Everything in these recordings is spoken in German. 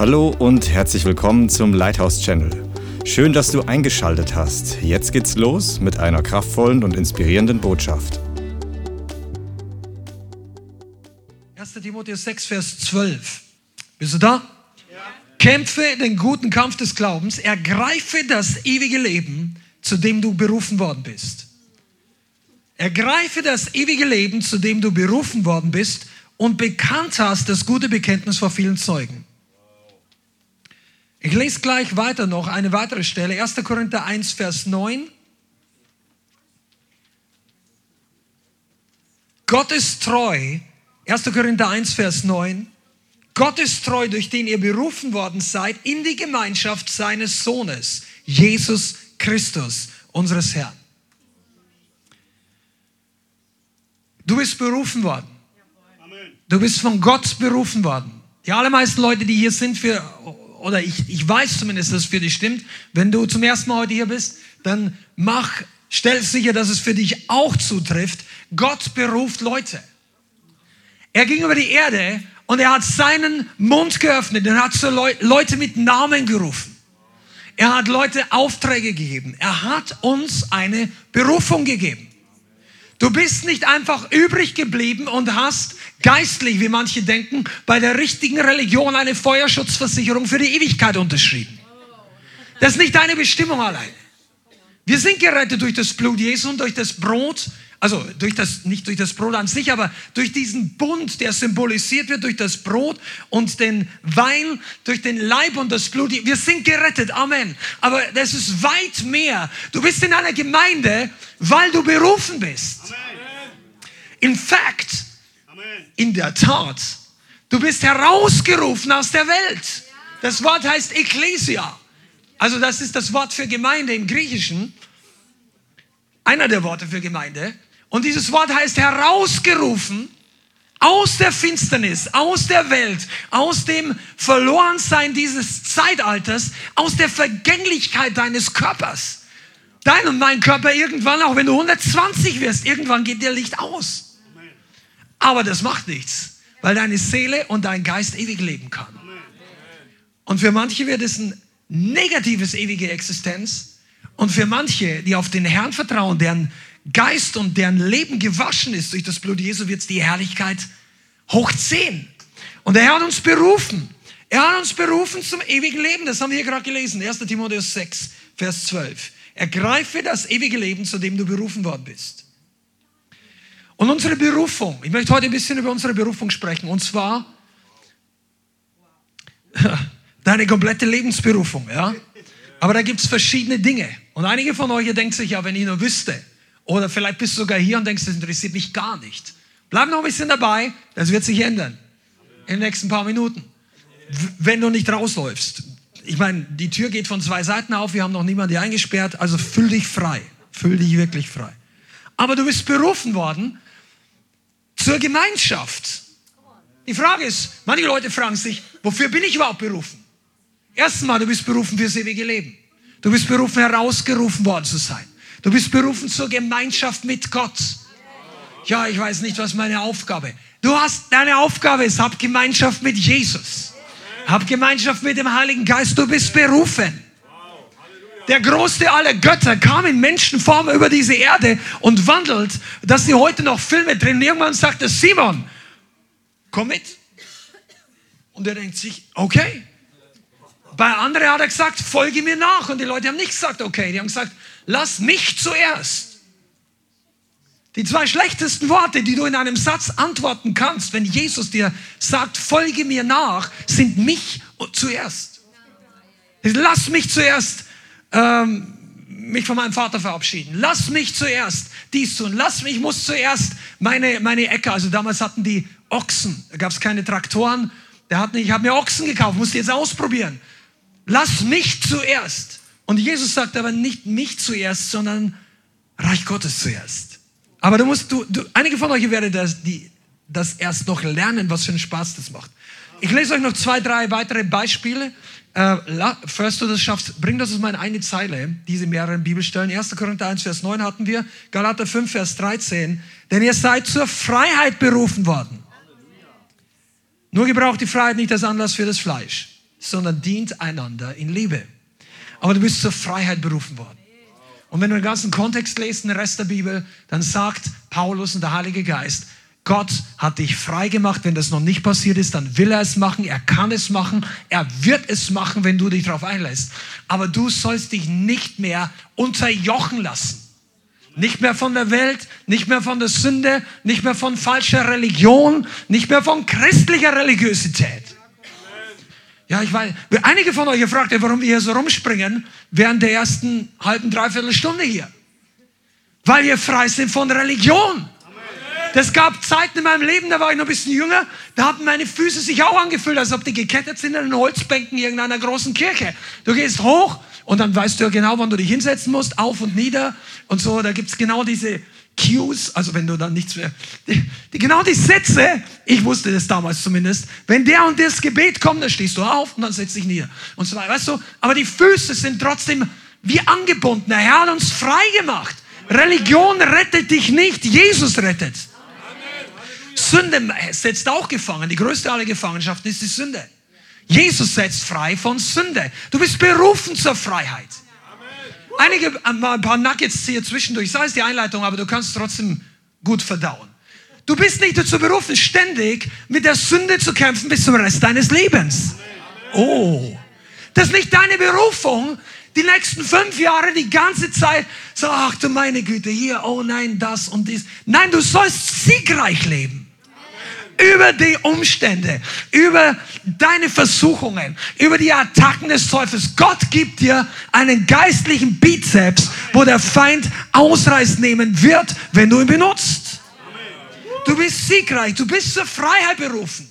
Hallo und herzlich willkommen zum Lighthouse Channel. Schön, dass du eingeschaltet hast. Jetzt geht's los mit einer kraftvollen und inspirierenden Botschaft. 1. Timotheus 6, Vers 12. Bist du da? Ja. Kämpfe den guten Kampf des Glaubens, ergreife das ewige Leben, zu dem du berufen worden bist. Ergreife das ewige Leben, zu dem du berufen worden bist und bekannt hast das gute Bekenntnis vor vielen Zeugen. Ich lese gleich weiter noch eine weitere Stelle, 1. Korinther 1, Vers 9. Gott ist treu, 1. Korinther 1, Vers 9. Gott ist treu, durch den ihr berufen worden seid in die Gemeinschaft seines Sohnes, Jesus Christus, unseres Herrn. Du bist berufen worden. Du bist von Gott berufen worden. Die allermeisten Leute, die hier sind, für, oder ich, ich weiß zumindest, dass es für dich stimmt, wenn du zum ersten Mal heute hier bist, dann mach, stell sicher, dass es für dich auch zutrifft. Gott beruft Leute. Er ging über die Erde und er hat seinen Mund geöffnet und hat so Leute mit Namen gerufen. Er hat Leute Aufträge gegeben. Er hat uns eine Berufung gegeben. Du bist nicht einfach übrig geblieben und hast geistlich, wie manche denken, bei der richtigen Religion eine Feuerschutzversicherung für die Ewigkeit unterschrieben. Das ist nicht deine Bestimmung alleine. Wir sind gerettet durch das Blut Jesu und durch das Brot, also durch das, nicht durch das Brot an sich, aber durch diesen Bund, der symbolisiert wird durch das Brot und den Wein, durch den Leib und das Blut. Wir sind gerettet, Amen. Aber das ist weit mehr. Du bist in einer Gemeinde, weil du berufen bist. In fact, in der Tat, du bist herausgerufen aus der Welt. Das Wort heißt Ecclesia. Also das ist das Wort für Gemeinde im Griechischen. Einer der Worte für Gemeinde. Und dieses Wort heißt herausgerufen aus der Finsternis, aus der Welt, aus dem Verlorensein dieses Zeitalters, aus der Vergänglichkeit deines Körpers dein und mein Körper irgendwann, auch wenn du 120 wirst, irgendwann geht dir Licht aus. Aber das macht nichts, weil deine Seele und dein Geist ewig leben kann. Und für manche wird es ein negatives ewige Existenz. Und für manche, die auf den Herrn vertrauen, deren Geist und deren Leben gewaschen ist durch das Blut Jesu, wird die Herrlichkeit hoch 10. Und Herr hat uns berufen. Er hat uns berufen zum ewigen Leben. Das haben wir gerade gelesen. 1. Timotheus 6, Vers 12. Ergreife das ewige Leben, zu dem du berufen worden bist. Und unsere Berufung, ich möchte heute ein bisschen über unsere Berufung sprechen, und zwar deine komplette Lebensberufung, ja. Aber da gibt es verschiedene Dinge. Und einige von euch, ihr denkt sich, ja, wenn ich nur wüsste, oder vielleicht bist du sogar hier und denkst, das interessiert mich gar nicht. Bleib noch ein bisschen dabei, das wird sich ändern. In den nächsten paar Minuten. Wenn du nicht rausläufst ich meine, die Tür geht von zwei Seiten auf, wir haben noch niemanden eingesperrt, also fühl dich frei. Fühl dich wirklich frei. Aber du bist berufen worden zur Gemeinschaft. Die Frage ist, manche Leute fragen sich, wofür bin ich überhaupt berufen? Erstens mal, du bist berufen fürs ewige Leben. Du bist berufen, herausgerufen worden zu sein. Du bist berufen zur Gemeinschaft mit Gott. Ja, ich weiß nicht, was meine Aufgabe. Du hast, deine Aufgabe ist, hab Gemeinschaft mit Jesus. Hab Gemeinschaft mit dem Heiligen Geist. Du bist berufen. Der größte aller Götter kam in Menschenform über diese Erde und wandelt, dass sie heute noch Filme drehen. Irgendwann sagte Simon, komm mit. Und er denkt sich, okay. Bei anderen hat er gesagt, folge mir nach. Und die Leute haben nicht gesagt, okay. Die haben gesagt, lass mich zuerst. Die zwei schlechtesten Worte, die du in einem Satz antworten kannst, wenn Jesus dir sagt, folge mir nach, sind mich zuerst. Lass mich zuerst ähm, mich von meinem Vater verabschieden. Lass mich zuerst dies tun. Lass mich, ich muss zuerst meine, meine Äcker, also damals hatten die Ochsen, da gab es keine Traktoren. Der hat nicht, ich habe mir Ochsen gekauft, musste jetzt ausprobieren. Lass mich zuerst. Und Jesus sagt aber nicht mich zuerst, sondern Reich Gottes zuerst. Aber du musst, du, du einige von euch werden das, die, das erst noch lernen, was für einen Spaß das macht. Ich lese euch noch zwei, drei weitere Beispiele. Äh, first du das schaffst, bring das mal in eine Zeile, diese mehreren Bibelstellen. 1. Korinther 1, Vers 9 hatten wir, Galater 5, Vers 13. Denn ihr seid zur Freiheit berufen worden. Nur gebraucht die Freiheit nicht als Anlass für das Fleisch. sondern dient einander in Liebe. Aber du bist zur Freiheit berufen worden. Und wenn du den ganzen Kontext lest, den Rest der Bibel, dann sagt Paulus und der Heilige Geist, Gott hat dich frei gemacht. Wenn das noch nicht passiert ist, dann will er es machen. Er kann es machen. Er wird es machen, wenn du dich darauf einlässt. Aber du sollst dich nicht mehr unterjochen lassen. Nicht mehr von der Welt, nicht mehr von der Sünde, nicht mehr von falscher Religion, nicht mehr von christlicher Religiosität. Ja, ich weiß, einige von euch, fragt warum wir hier so rumspringen während der ersten halben, dreiviertel Stunde hier. Weil wir frei sind von Religion. Das gab Zeiten in meinem Leben, da war ich noch ein bisschen jünger, da haben meine Füße sich auch angefühlt, als ob die gekettet sind an den Holzbänken irgendeiner großen Kirche. Du gehst hoch und dann weißt du ja genau, wann du dich hinsetzen musst, auf und nieder und so. Da gibt's genau diese Cues, also wenn du dann nichts mehr, die, die, genau die Sätze, ich wusste das damals zumindest, wenn der und das Gebet kommt, dann stehst du auf und dann setzt dich nieder und so weiter, weißt du, aber die Füße sind trotzdem wie angebunden. Der Herr hat uns frei gemacht. Religion rettet dich nicht, Jesus rettet. Sünde setzt auch gefangen. Die größte aller Gefangenschaften ist die Sünde. Jesus setzt frei von Sünde. Du bist berufen zur Freiheit. Einige, äh, ein paar Nuggets hier zwischendurch. Sei es die Einleitung, aber du kannst trotzdem gut verdauen. Du bist nicht dazu berufen, ständig mit der Sünde zu kämpfen bis zum Rest deines Lebens. Oh, das ist nicht deine Berufung, die nächsten fünf Jahre die ganze Zeit so, ach du meine Güte, hier, oh nein, das und dies. Nein, du sollst siegreich leben über die Umstände, über deine Versuchungen, über die Attacken des Teufels. Gott gibt dir einen geistlichen Bizeps, wo der Feind Ausreiß nehmen wird, wenn du ihn benutzt. Du bist siegreich, du bist zur Freiheit berufen.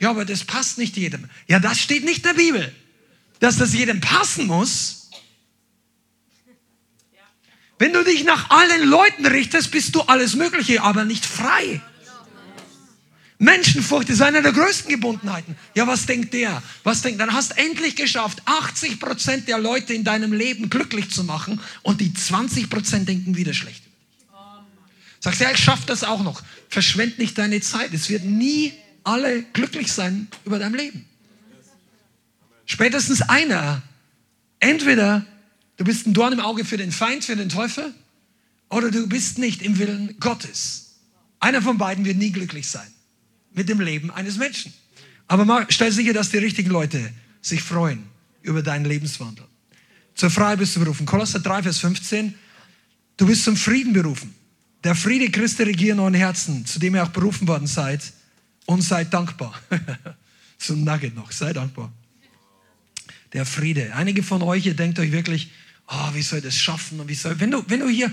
Ja, aber das passt nicht jedem. Ja, das steht nicht in der Bibel. Dass das jedem passen muss. Wenn du dich nach allen Leuten richtest, bist du alles Mögliche, aber nicht frei. Menschenfurcht ist eine der größten Gebundenheiten. Ja, was denkt der? Was denkt? Dann hast endlich geschafft, 80 Prozent der Leute in deinem Leben glücklich zu machen und die 20 Prozent denken wieder schlecht. Sagst ja, ich schaff das auch noch. Verschwend nicht deine Zeit. Es wird nie alle glücklich sein über dein Leben. Spätestens einer. Entweder du bist ein Dorn im Auge für den Feind, für den Teufel, oder du bist nicht im Willen Gottes. Einer von beiden wird nie glücklich sein mit dem Leben eines Menschen. Aber mal, stell sicher, dass die richtigen Leute sich freuen über deinen Lebenswandel. Zur Freiheit bist du berufen. Kolosser 3, Vers 15. Du bist zum Frieden berufen. Der Friede Christi regiert in euren Herzen, zu dem ihr auch berufen worden seid. Und seid dankbar. ein Nugget noch. Seid dankbar. Der Friede. Einige von euch, ihr denkt euch wirklich, oh, wie soll ich das schaffen? Und wie soll, wenn du, wenn du hier,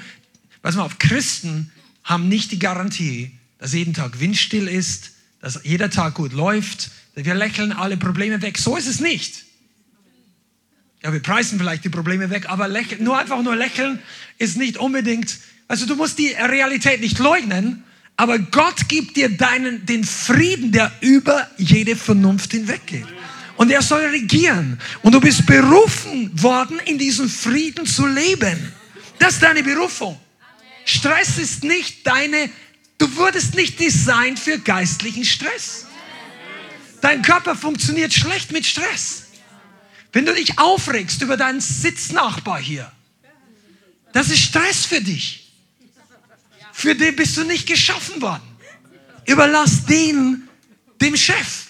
pass mal auf, Christen haben nicht die Garantie, dass jeden Tag windstill ist, dass jeder Tag gut läuft, wir lächeln alle Probleme weg. So ist es nicht. Ja, wir preisen vielleicht die Probleme weg, aber lächeln, nur einfach nur lächeln ist nicht unbedingt, also du musst die Realität nicht leugnen, aber Gott gibt dir deinen, den Frieden, der über jede Vernunft hinweggeht. Und er soll regieren. Und du bist berufen worden, in diesem Frieden zu leben. Das ist deine Berufung. Stress ist nicht deine Du wurdest nicht designt für geistlichen Stress. Dein Körper funktioniert schlecht mit Stress. Wenn du dich aufregst über deinen Sitznachbar hier, das ist Stress für dich. Für den bist du nicht geschaffen worden. Überlass den dem Chef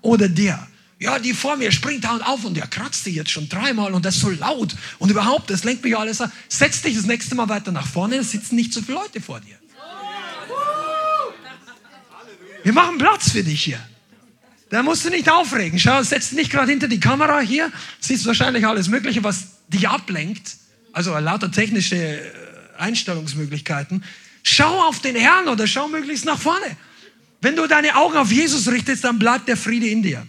oder dir. Ja, die vor mir springt dauernd auf und der kratzt dich jetzt schon dreimal und das ist so laut und überhaupt, das lenkt mich alles an. Setz dich das nächste Mal weiter nach vorne, es sitzen nicht so viele Leute vor dir. Wir machen Platz für dich hier. Da musst du nicht aufregen. Schau, setz dich nicht gerade hinter die Kamera hier. Siehst wahrscheinlich alles Mögliche, was dich ablenkt. Also lauter technische äh, Einstellungsmöglichkeiten. Schau auf den Herrn oder schau möglichst nach vorne. Wenn du deine Augen auf Jesus richtest, dann bleibt der Friede in dir.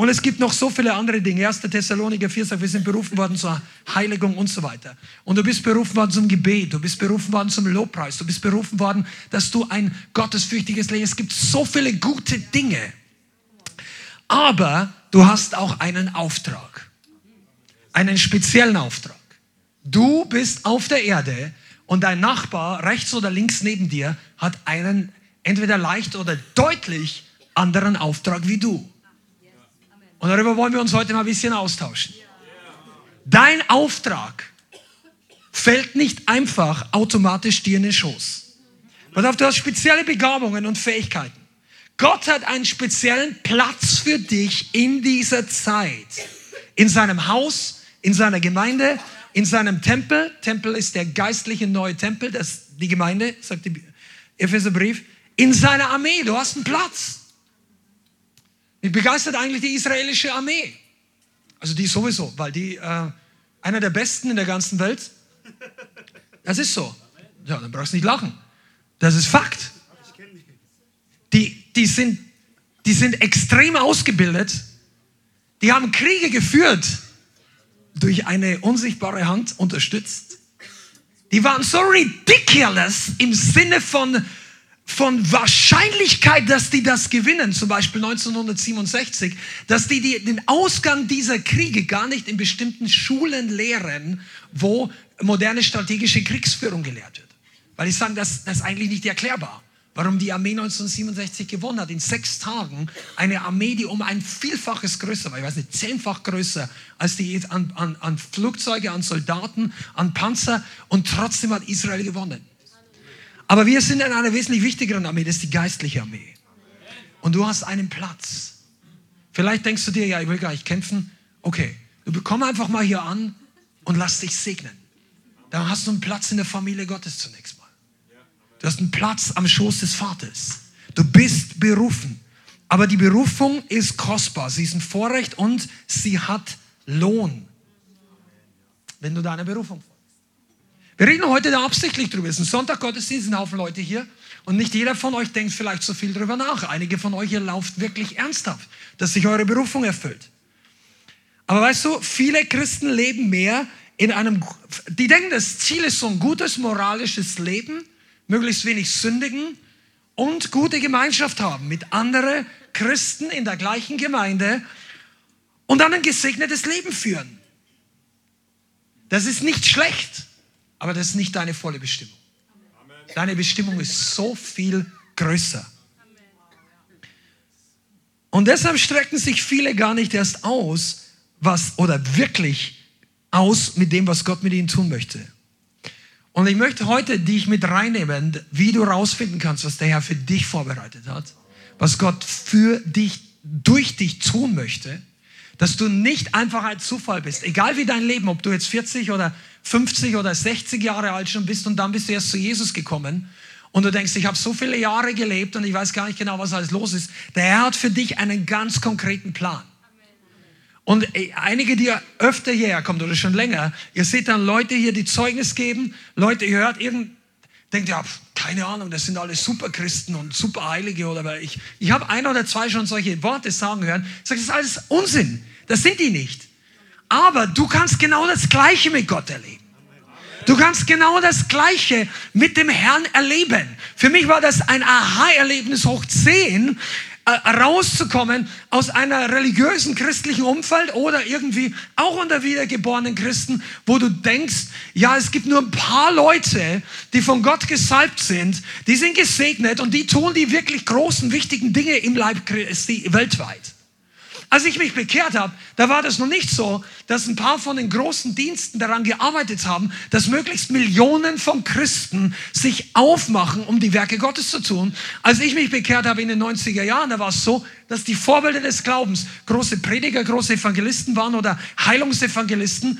Und es gibt noch so viele andere Dinge. 1. Thessaloniker 4 sagt, wir sind berufen worden zur Heiligung und so weiter. Und du bist berufen worden zum Gebet, du bist berufen worden zum Lobpreis, du bist berufen worden, dass du ein gottesfürchtiges Leben. Es gibt so viele gute Dinge. Aber du hast auch einen Auftrag. Einen speziellen Auftrag. Du bist auf der Erde und dein Nachbar rechts oder links neben dir hat einen entweder leicht oder deutlich anderen Auftrag wie du. Und darüber wollen wir uns heute mal ein bisschen austauschen. Dein Auftrag fällt nicht einfach automatisch dir in den Schoß. Pass auf, du hast spezielle Begabungen und Fähigkeiten. Gott hat einen speziellen Platz für dich in dieser Zeit. In seinem Haus, in seiner Gemeinde, in seinem Tempel. Tempel ist der geistliche neue Tempel, das die Gemeinde, sagt der Epheserbrief. In seiner Armee, du hast einen Platz. Mich begeistert eigentlich die israelische Armee. Also die sowieso, weil die äh, einer der besten in der ganzen Welt. Das ist so. Ja, dann brauchst du nicht lachen. Das ist Fakt. Die, die, sind, die sind extrem ausgebildet. Die haben Kriege geführt, durch eine unsichtbare Hand unterstützt. Die waren so ridiculous im Sinne von, von Wahrscheinlichkeit, dass die das gewinnen, zum Beispiel 1967, dass die, die den Ausgang dieser Kriege gar nicht in bestimmten Schulen lehren, wo moderne strategische Kriegsführung gelehrt wird. Weil ich sage, das, das ist eigentlich nicht erklärbar. Warum die Armee 1967 gewonnen hat. In sechs Tagen eine Armee, die um ein Vielfaches größer war, ich weiß nicht, zehnfach größer als die an, an, an Flugzeuge, an Soldaten, an Panzer und trotzdem hat Israel gewonnen. Aber wir sind in einer wesentlich wichtigeren Armee, das ist die geistliche Armee. Und du hast einen Platz. Vielleicht denkst du dir, ja, ich will gar nicht kämpfen. Okay, du komm einfach mal hier an und lass dich segnen. Dann hast du einen Platz in der Familie Gottes zunächst mal. Du hast einen Platz am Schoß des Vaters. Du bist berufen. Aber die Berufung ist kostbar. Sie ist ein Vorrecht und sie hat Lohn. Wenn du deiner Berufung wir reden heute da absichtlich drüber. Es ist ein Sonntag Gottesdienst, ein Haufen Leute hier. Und nicht jeder von euch denkt vielleicht so viel drüber nach. Einige von euch, ihr lauft wirklich ernsthaft, dass sich eure Berufung erfüllt. Aber weißt du, viele Christen leben mehr in einem, die denken, das Ziel ist so ein gutes moralisches Leben, möglichst wenig sündigen und gute Gemeinschaft haben mit anderen Christen in der gleichen Gemeinde und dann ein gesegnetes Leben führen. Das ist nicht schlecht. Aber das ist nicht deine volle Bestimmung. Deine Bestimmung ist so viel größer. Und deshalb strecken sich viele gar nicht erst aus, was oder wirklich aus mit dem, was Gott mit ihnen tun möchte. Und ich möchte heute dich mit reinnehmen, wie du rausfinden kannst, was der Herr für dich vorbereitet hat, was Gott für dich, durch dich tun möchte, dass du nicht einfach ein Zufall bist, egal wie dein Leben, ob du jetzt 40 oder 50 oder 60 Jahre alt schon bist und dann bist du erst zu Jesus gekommen und du denkst, ich habe so viele Jahre gelebt und ich weiß gar nicht genau, was alles los ist. Der Herr hat für dich einen ganz konkreten Plan. Und einige, die öfter hierher kommen oder schon länger, ihr seht dann Leute hier, die Zeugnis geben, Leute, ihr hört irgend, denkt ja, keine Ahnung, das sind alle Superchristen und Superheilige oder aber ich, ich habe ein oder zwei schon solche Worte sagen hören. Ich sage, das ist alles Unsinn. Das sind die nicht. Aber du kannst genau das Gleiche mit Gott erleben. Du kannst genau das Gleiche mit dem Herrn erleben. Für mich war das ein Aha-Erlebnis hoch 10, äh, rauszukommen aus einer religiösen christlichen Umfeld oder irgendwie auch unter wiedergeborenen Christen, wo du denkst, ja, es gibt nur ein paar Leute, die von Gott gesalbt sind, die sind gesegnet und die tun die wirklich großen, wichtigen Dinge im Leib Christi weltweit. Als ich mich bekehrt habe, da war das noch nicht so, dass ein paar von den großen Diensten daran gearbeitet haben, dass möglichst Millionen von Christen sich aufmachen, um die Werke Gottes zu tun. Als ich mich bekehrt habe in den 90er Jahren, da war es so, dass die Vorbilder des Glaubens große Prediger, große Evangelisten waren oder Heilungsevangelisten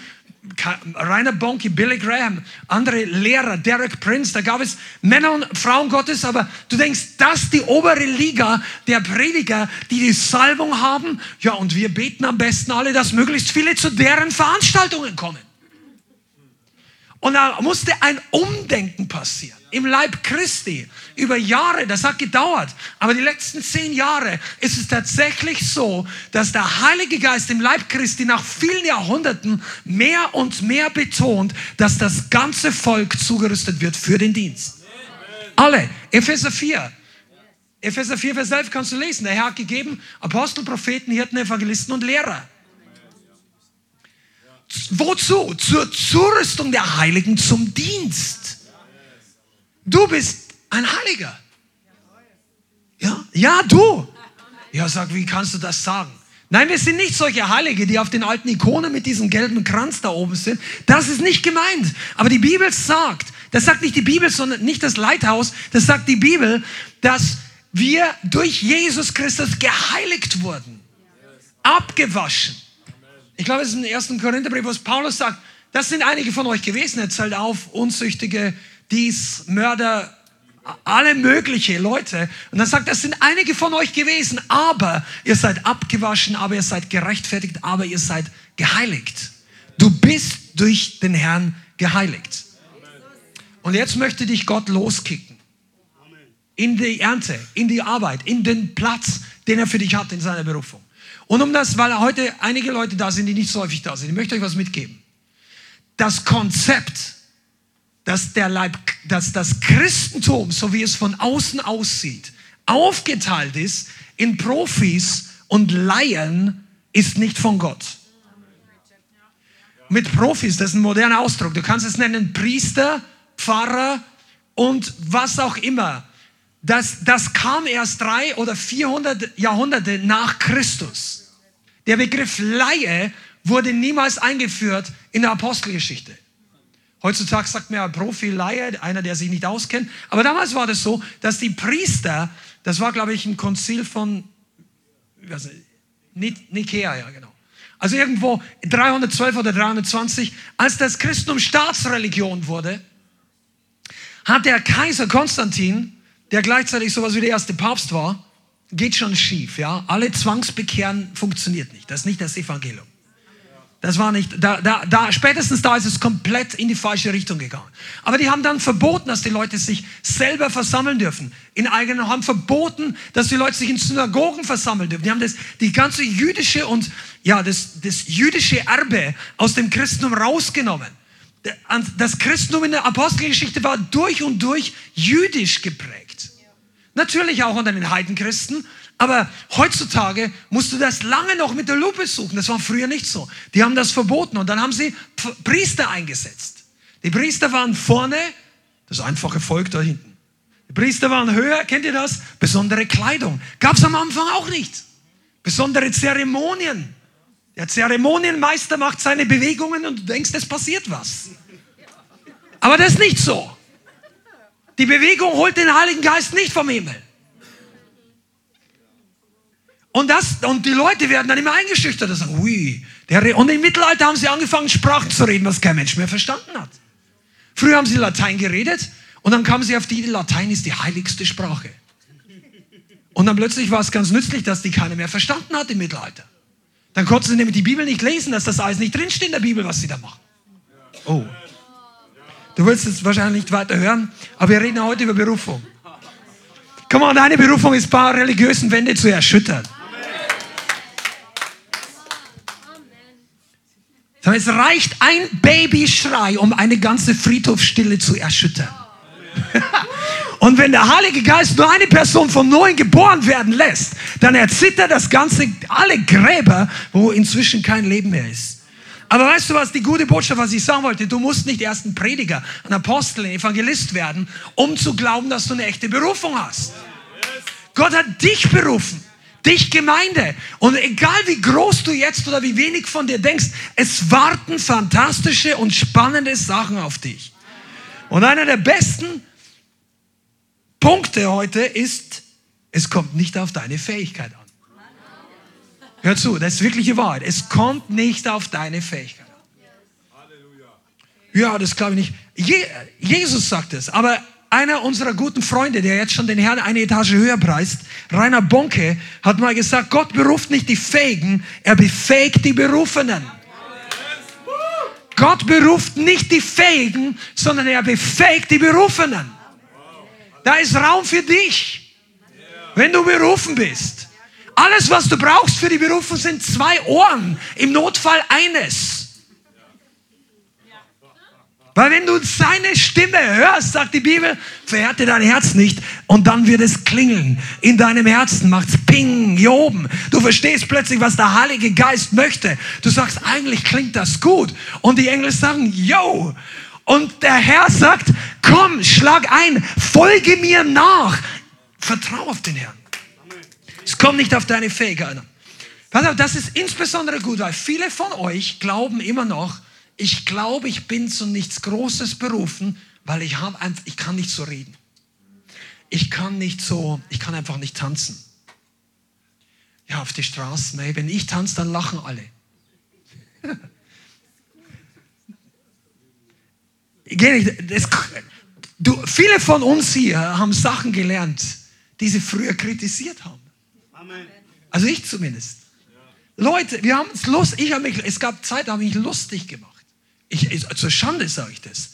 Rainer Bonke, Billy Graham, andere Lehrer, Derek Prince, da gab es Männer und Frauen Gottes, aber du denkst, das ist die obere Liga der Prediger, die die Salbung haben. Ja, und wir beten am besten alle, dass möglichst viele zu deren Veranstaltungen kommen. Und da musste ein Umdenken passieren im Leib Christi über Jahre. Das hat gedauert. Aber die letzten zehn Jahre ist es tatsächlich so, dass der Heilige Geist im Leib Christi nach vielen Jahrhunderten mehr und mehr betont, dass das ganze Volk zugerüstet wird für den Dienst. Alle. Epheser 4. Epheser 4, Vers 11 kannst du lesen. Der Herr hat gegeben Apostel, Propheten, Hirten, Evangelisten und Lehrer. Wozu? Zur Zurüstung der Heiligen zum Dienst. Du bist ein Heiliger. Ja, ja, du. Ja, sag, wie kannst du das sagen? Nein, wir sind nicht solche Heilige, die auf den alten Ikonen mit diesem gelben Kranz da oben sind. Das ist nicht gemeint. Aber die Bibel sagt, das sagt nicht die Bibel, sondern nicht das Leithaus, das sagt die Bibel, dass wir durch Jesus Christus geheiligt wurden, abgewaschen. Ich glaube, es ist im ersten Korintherbrief, wo Paulus sagt, das sind einige von euch gewesen, er zählt auf, Unzüchtige, dies, Mörder, alle mögliche Leute. Und dann sagt, das sind einige von euch gewesen, aber ihr seid abgewaschen, aber ihr seid gerechtfertigt, aber ihr seid geheiligt. Du bist durch den Herrn geheiligt. Und jetzt möchte dich Gott loskicken. In die Ernte, in die Arbeit, in den Platz, den er für dich hat in seiner Berufung. Und um das, weil heute einige Leute da sind, die nicht so häufig da sind, ich möchte euch was mitgeben. Das Konzept, dass, der Leib, dass das Christentum, so wie es von außen aussieht, aufgeteilt ist in Profis und Laien, ist nicht von Gott. Mit Profis, das ist ein moderner Ausdruck. Du kannst es nennen Priester, Pfarrer und was auch immer. Das, das kam erst drei oder vierhundert Jahrhunderte nach Christus. Der Begriff Laie wurde niemals eingeführt in der Apostelgeschichte. Heutzutage sagt man ja Profi, Laie, einer, der sich nicht auskennt. Aber damals war das so, dass die Priester, das war, glaube ich, ein Konzil von nicht, Nikea, ja, genau. Also irgendwo 312 oder 320, als das Christentum Staatsreligion wurde, hat der Kaiser Konstantin, der gleichzeitig sowas wie der erste Papst war, geht schon schief, ja. Alle Zwangsbekehren funktioniert nicht. Das ist nicht das Evangelium. Das war nicht, da, da, da, spätestens da ist es komplett in die falsche Richtung gegangen. Aber die haben dann verboten, dass die Leute sich selber versammeln dürfen. In eigenen, haben verboten, dass die Leute sich in Synagogen versammeln dürfen. Die haben das, die ganze jüdische und, ja, das, das jüdische Erbe aus dem Christentum rausgenommen. Das Christentum in der Apostelgeschichte war durch und durch jüdisch geprägt. Natürlich auch unter den Heidenchristen, aber heutzutage musst du das lange noch mit der Lupe suchen. Das war früher nicht so. Die haben das verboten und dann haben sie Priester eingesetzt. Die Priester waren vorne, das einfache Volk da hinten. Die Priester waren höher, kennt ihr das? Besondere Kleidung. Gab es am Anfang auch nicht. Besondere Zeremonien. Der Zeremonienmeister macht seine Bewegungen und du denkst, es passiert was. Aber das ist nicht so. Die Bewegung holt den Heiligen Geist nicht vom Himmel. Und, das, und die Leute werden dann immer eingeschüchtert und sagen, ui. Der, und im Mittelalter haben sie angefangen, Sprachen zu reden, was kein Mensch mehr verstanden hat. Früher haben sie Latein geredet und dann kamen sie auf die Idee, Latein ist die heiligste Sprache. Und dann plötzlich war es ganz nützlich, dass die keiner mehr verstanden hat im Mittelalter. Dann konnten sie nämlich die Bibel nicht lesen, dass das alles nicht drinsteht in der Bibel, was sie da machen. Oh. Du willst es wahrscheinlich nicht weiter hören, aber wir reden heute über Berufung. Komm mal, deine Berufung ist, ein paar religiösen Wände zu erschüttern. Es reicht ein Babyschrei, um eine ganze Friedhofsstille zu erschüttern. Und wenn der Heilige Geist nur eine Person vom Neuen geboren werden lässt, dann erzittert das Ganze, alle Gräber, wo inzwischen kein Leben mehr ist. Aber weißt du was, die gute Botschaft, was ich sagen wollte, du musst nicht erst ein Prediger, ein Apostel, ein Evangelist werden, um zu glauben, dass du eine echte Berufung hast. Gott hat dich berufen dich Gemeinde. Und egal wie groß du jetzt oder wie wenig von dir denkst, es warten fantastische und spannende Sachen auf dich. Und einer der besten Punkte heute ist, es kommt nicht auf deine Fähigkeit an. Hör zu, das ist wirkliche Wahrheit. Es kommt nicht auf deine Fähigkeit. Ja, das glaube ich nicht. Je, Jesus sagt es, aber einer unserer guten Freunde, der jetzt schon den Herrn eine Etage höher preist, Rainer Bonke, hat mal gesagt, Gott beruft nicht die Fähigen, er befähigt die Berufenen. Gott beruft nicht die Fähigen, sondern er befähigt die Berufenen. Da ist Raum für dich, wenn du berufen bist. Alles, was du brauchst für die Berufung, sind zwei Ohren, im Notfall eines. Weil wenn du seine Stimme hörst, sagt die Bibel, verhärte dein Herz nicht und dann wird es klingeln. In deinem Herzen macht's Ping, hier oben. Du verstehst plötzlich, was der Heilige Geist möchte. Du sagst, eigentlich klingt das gut. Und die Engel sagen, yo. Und der Herr sagt, komm, schlag ein, folge mir nach. Vertrau auf den Herrn. Es kommt nicht auf deine Fähigkeit an. Pass auf, das ist insbesondere gut, weil viele von euch glauben immer noch, ich glaube, ich bin zu nichts Großes berufen, weil ich, hab einfach, ich kann nicht so reden. Ich kann nicht so, ich kann einfach nicht tanzen. Ja, auf die Straßen, ey, wenn ich tanze, dann lachen alle. das, du, viele von uns hier haben Sachen gelernt, die sie früher kritisiert haben. Also ich zumindest. Leute, wir haben es lust, ich habe mich, es gab Zeit, da habe ich mich lustig gemacht. Ich, ich, zur Schande sage ich das.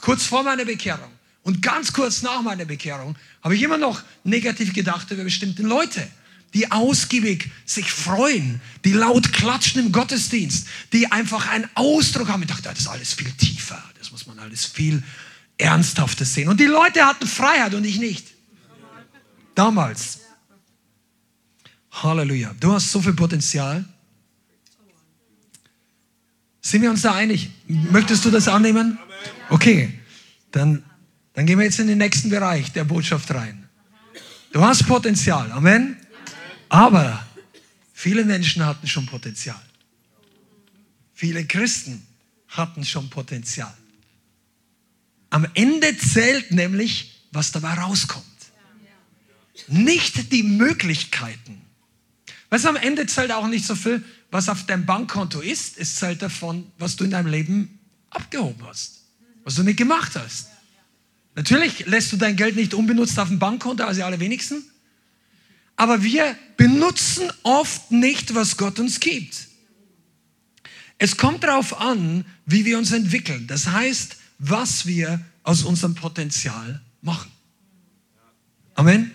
Kurz vor meiner Bekehrung und ganz kurz nach meiner Bekehrung habe ich immer noch negativ gedacht über bestimmte Leute, die ausgiebig sich freuen, die laut klatschen im Gottesdienst, die einfach einen Ausdruck haben. Ich dachte, das ist alles viel tiefer, das muss man alles viel ernsthafter sehen. Und die Leute hatten Freiheit und ich nicht. Damals. Halleluja. Du hast so viel Potenzial. Sind wir uns da einig? Möchtest du das annehmen? Okay, dann, dann gehen wir jetzt in den nächsten Bereich der Botschaft rein. Du hast Potenzial, Amen. Aber viele Menschen hatten schon Potenzial. Viele Christen hatten schon Potenzial. Am Ende zählt nämlich, was dabei rauskommt. Nicht die Möglichkeiten. Weißt du, am Ende zählt auch nicht so viel, was auf deinem Bankkonto ist, es zählt davon, was du in deinem Leben abgehoben hast, was du nicht gemacht hast. Natürlich lässt du dein Geld nicht unbenutzt auf dem Bankkonto, also alle wenigsten. Aber wir benutzen oft nicht, was Gott uns gibt. Es kommt darauf an, wie wir uns entwickeln. Das heißt, was wir aus unserem Potenzial machen. Amen.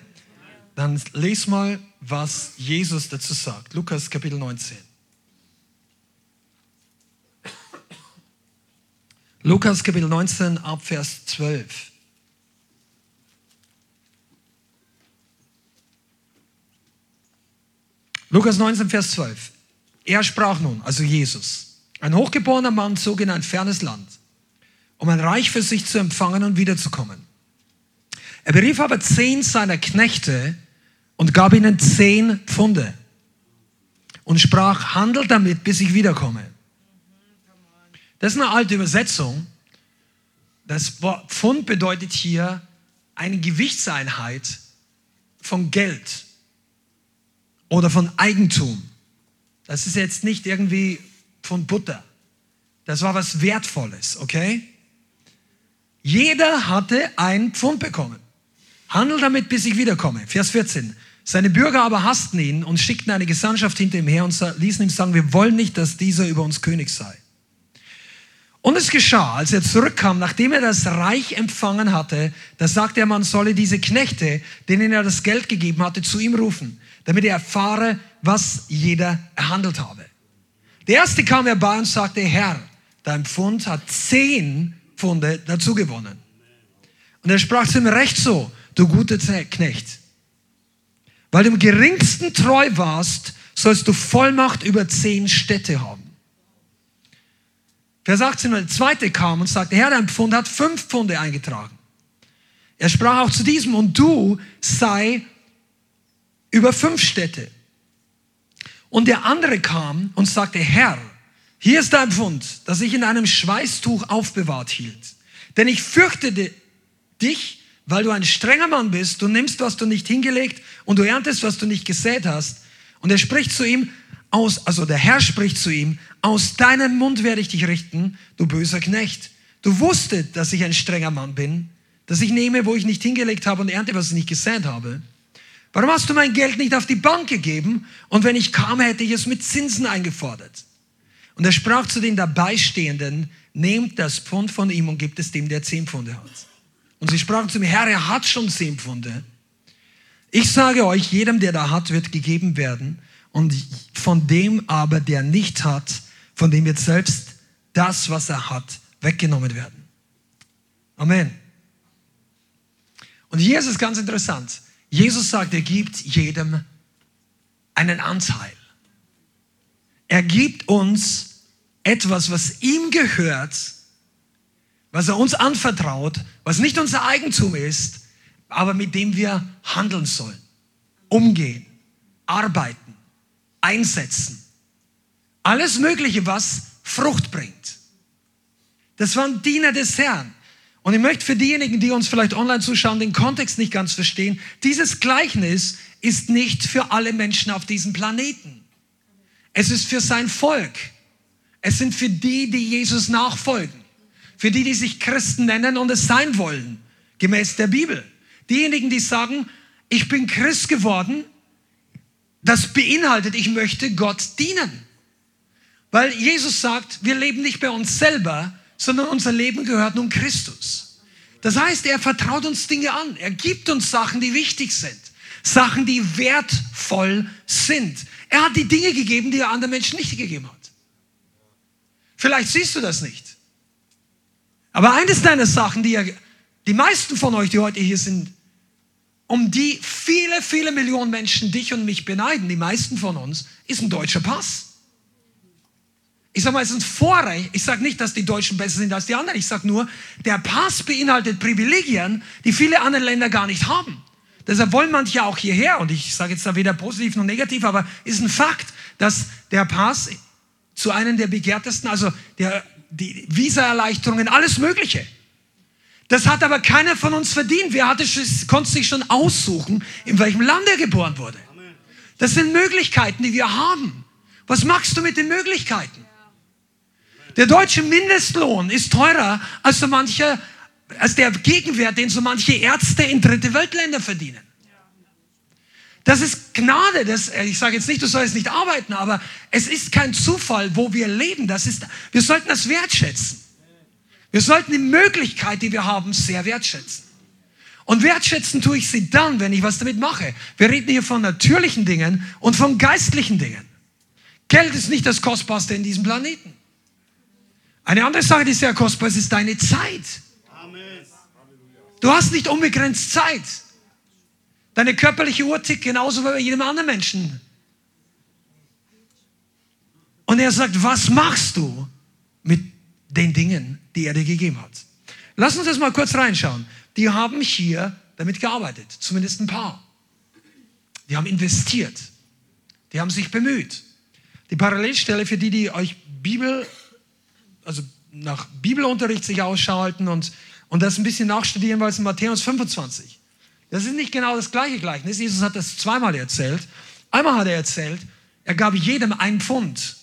Dann les mal, was Jesus dazu sagt. Lukas Kapitel 19. Lukas Kapitel 19 ab Vers 12. Lukas 19, Vers 12. Er sprach nun, also Jesus, ein hochgeborener Mann zog in ein fernes Land, um ein Reich für sich zu empfangen und wiederzukommen. Er berief aber zehn seiner Knechte und gab ihnen zehn Pfunde und sprach, handelt damit, bis ich wiederkomme. Das ist eine alte Übersetzung. Das Wort Pfund bedeutet hier eine Gewichtseinheit von Geld oder von Eigentum. Das ist jetzt nicht irgendwie von Butter. Das war was Wertvolles, okay? Jeder hatte ein Pfund bekommen. Handel damit, bis ich wiederkomme. Vers 14. Seine Bürger aber hassten ihn und schickten eine Gesandtschaft hinter ihm her und ließen ihm sagen, wir wollen nicht, dass dieser über uns König sei. Und es geschah, als er zurückkam, nachdem er das Reich empfangen hatte, da sagte er, man solle diese Knechte, denen er das Geld gegeben hatte, zu ihm rufen, damit er erfahre, was jeder erhandelt habe. Der erste kam herbei und sagte, Herr, dein Pfund hat zehn Pfunde dazu gewonnen. Und er sprach zu ihm, recht so, du guter Knecht. Weil du im geringsten treu warst, sollst du Vollmacht über zehn Städte haben. Vers 18, der zweite kam und sagte, Herr, dein Pfund hat fünf Pfunde eingetragen. Er sprach auch zu diesem, und du sei über fünf Städte. Und der andere kam und sagte, Herr, hier ist dein Pfund, das ich in einem Schweißtuch aufbewahrt hielt. Denn ich fürchtete dich, weil du ein strenger Mann bist, du nimmst, was du nicht hingelegt und du erntest, was du nicht gesät hast. Und er spricht zu ihm, aus, also der Herr spricht zu ihm, aus deinem Mund werde ich dich richten, du böser Knecht. Du wusstest, dass ich ein strenger Mann bin, dass ich nehme, wo ich nicht hingelegt habe und ernte, was ich nicht gesät habe. Warum hast du mein Geld nicht auf die Bank gegeben und wenn ich kam, hätte ich es mit Zinsen eingefordert? Und er sprach zu den Dabeistehenden, nehmt das Pfund von ihm und gebt es dem, der zehn Pfunde hat. Und sie sprachen zu mir, Herr, er hat schon zehn Pfunde. Ich sage euch, jedem, der da hat, wird gegeben werden und von dem aber, der nicht hat, von dem wird selbst das, was er hat, weggenommen werden. Amen. Und hier ist es ganz interessant. Jesus sagt, er gibt jedem einen Anteil. Er gibt uns etwas, was ihm gehört, was er uns anvertraut, was nicht unser Eigentum ist, aber mit dem wir handeln sollen, umgehen, arbeiten einsetzen. Alles Mögliche, was Frucht bringt. Das waren Diener des Herrn. Und ich möchte für diejenigen, die uns vielleicht online zuschauen, den Kontext nicht ganz verstehen, dieses Gleichnis ist nicht für alle Menschen auf diesem Planeten. Es ist für sein Volk. Es sind für die, die Jesus nachfolgen. Für die, die sich Christen nennen und es sein wollen, gemäß der Bibel. Diejenigen, die sagen, ich bin Christ geworden, das beinhaltet, ich möchte Gott dienen. Weil Jesus sagt, wir leben nicht bei uns selber, sondern unser Leben gehört nun Christus. Das heißt, er vertraut uns Dinge an. Er gibt uns Sachen, die wichtig sind. Sachen, die wertvoll sind. Er hat die Dinge gegeben, die er anderen Menschen nicht gegeben hat. Vielleicht siehst du das nicht. Aber eines deiner Sachen, die er, die meisten von euch, die heute hier sind, um die viele, viele Millionen Menschen dich und mich beneiden, die meisten von uns, ist ein deutscher Pass. Ich sage mal, es ist ein Vorrecht. Ich sage nicht, dass die Deutschen besser sind als die anderen. Ich sage nur, der Pass beinhaltet Privilegien, die viele andere Länder gar nicht haben. Deshalb wollen manche auch hierher. Und ich sage jetzt da weder positiv noch negativ, aber ist ein Fakt, dass der Pass zu einem der begehrtesten, also der, die Visa-Erleichterungen, alles Mögliche. Das hat aber keiner von uns verdient. Wer hatte, konnte sich schon aussuchen, in welchem Land er geboren wurde. Das sind Möglichkeiten, die wir haben. Was machst du mit den Möglichkeiten? Der deutsche Mindestlohn ist teurer als so manche, als der Gegenwert, den so manche Ärzte in dritte Weltländer verdienen. Das ist Gnade. Das, äh, ich sage jetzt nicht, du sollst nicht arbeiten, aber es ist kein Zufall, wo wir leben. Das ist, wir sollten das wertschätzen. Wir sollten die Möglichkeit, die wir haben, sehr wertschätzen. Und wertschätzen tue ich sie dann, wenn ich was damit mache. Wir reden hier von natürlichen Dingen und von geistlichen Dingen. Geld ist nicht das Kostbarste in diesem Planeten. Eine andere Sache, die sehr kostbar ist, ist deine Zeit. Du hast nicht unbegrenzt Zeit. Deine körperliche Uhr tickt genauso wie bei jedem anderen Menschen. Und er sagt, was machst du mit den Dingen, die er dir gegeben hat? Lass uns das mal kurz reinschauen. Die haben hier damit gearbeitet, zumindest ein paar. Die haben investiert. Die haben sich bemüht. Die Parallelstelle für die, die euch Bibel also nach Bibelunterricht sich ausschalten und, und das ein bisschen nachstudieren, weil es in Matthäus 25. Das ist nicht genau das gleiche Gleichnis. Jesus hat das zweimal erzählt. Einmal hat er erzählt, er gab jedem einen Pfund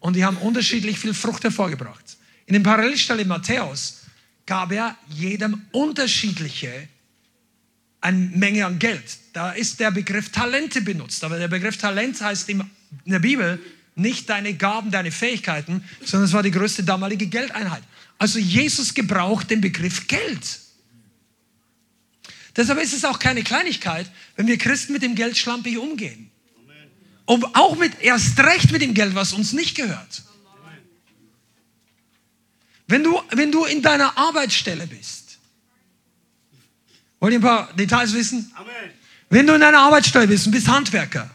und die haben unterschiedlich viel Frucht hervorgebracht. In dem Parallelstelle in Matthäus gab er jedem unterschiedliche eine Menge an Geld. Da ist der Begriff Talente benutzt, aber der Begriff Talent heißt in der Bibel nicht deine Gaben, deine Fähigkeiten, sondern es war die größte damalige Geldeinheit. Also Jesus gebraucht den Begriff Geld. Deshalb ist es auch keine Kleinigkeit, wenn wir Christen mit dem Geld schlampig umgehen. Und auch mit, erst recht mit dem Geld, was uns nicht gehört. Wenn du, wenn du in deiner Arbeitsstelle bist, wollt ihr ein paar Details wissen? Wenn du in deiner Arbeitsstelle bist und bist Handwerker,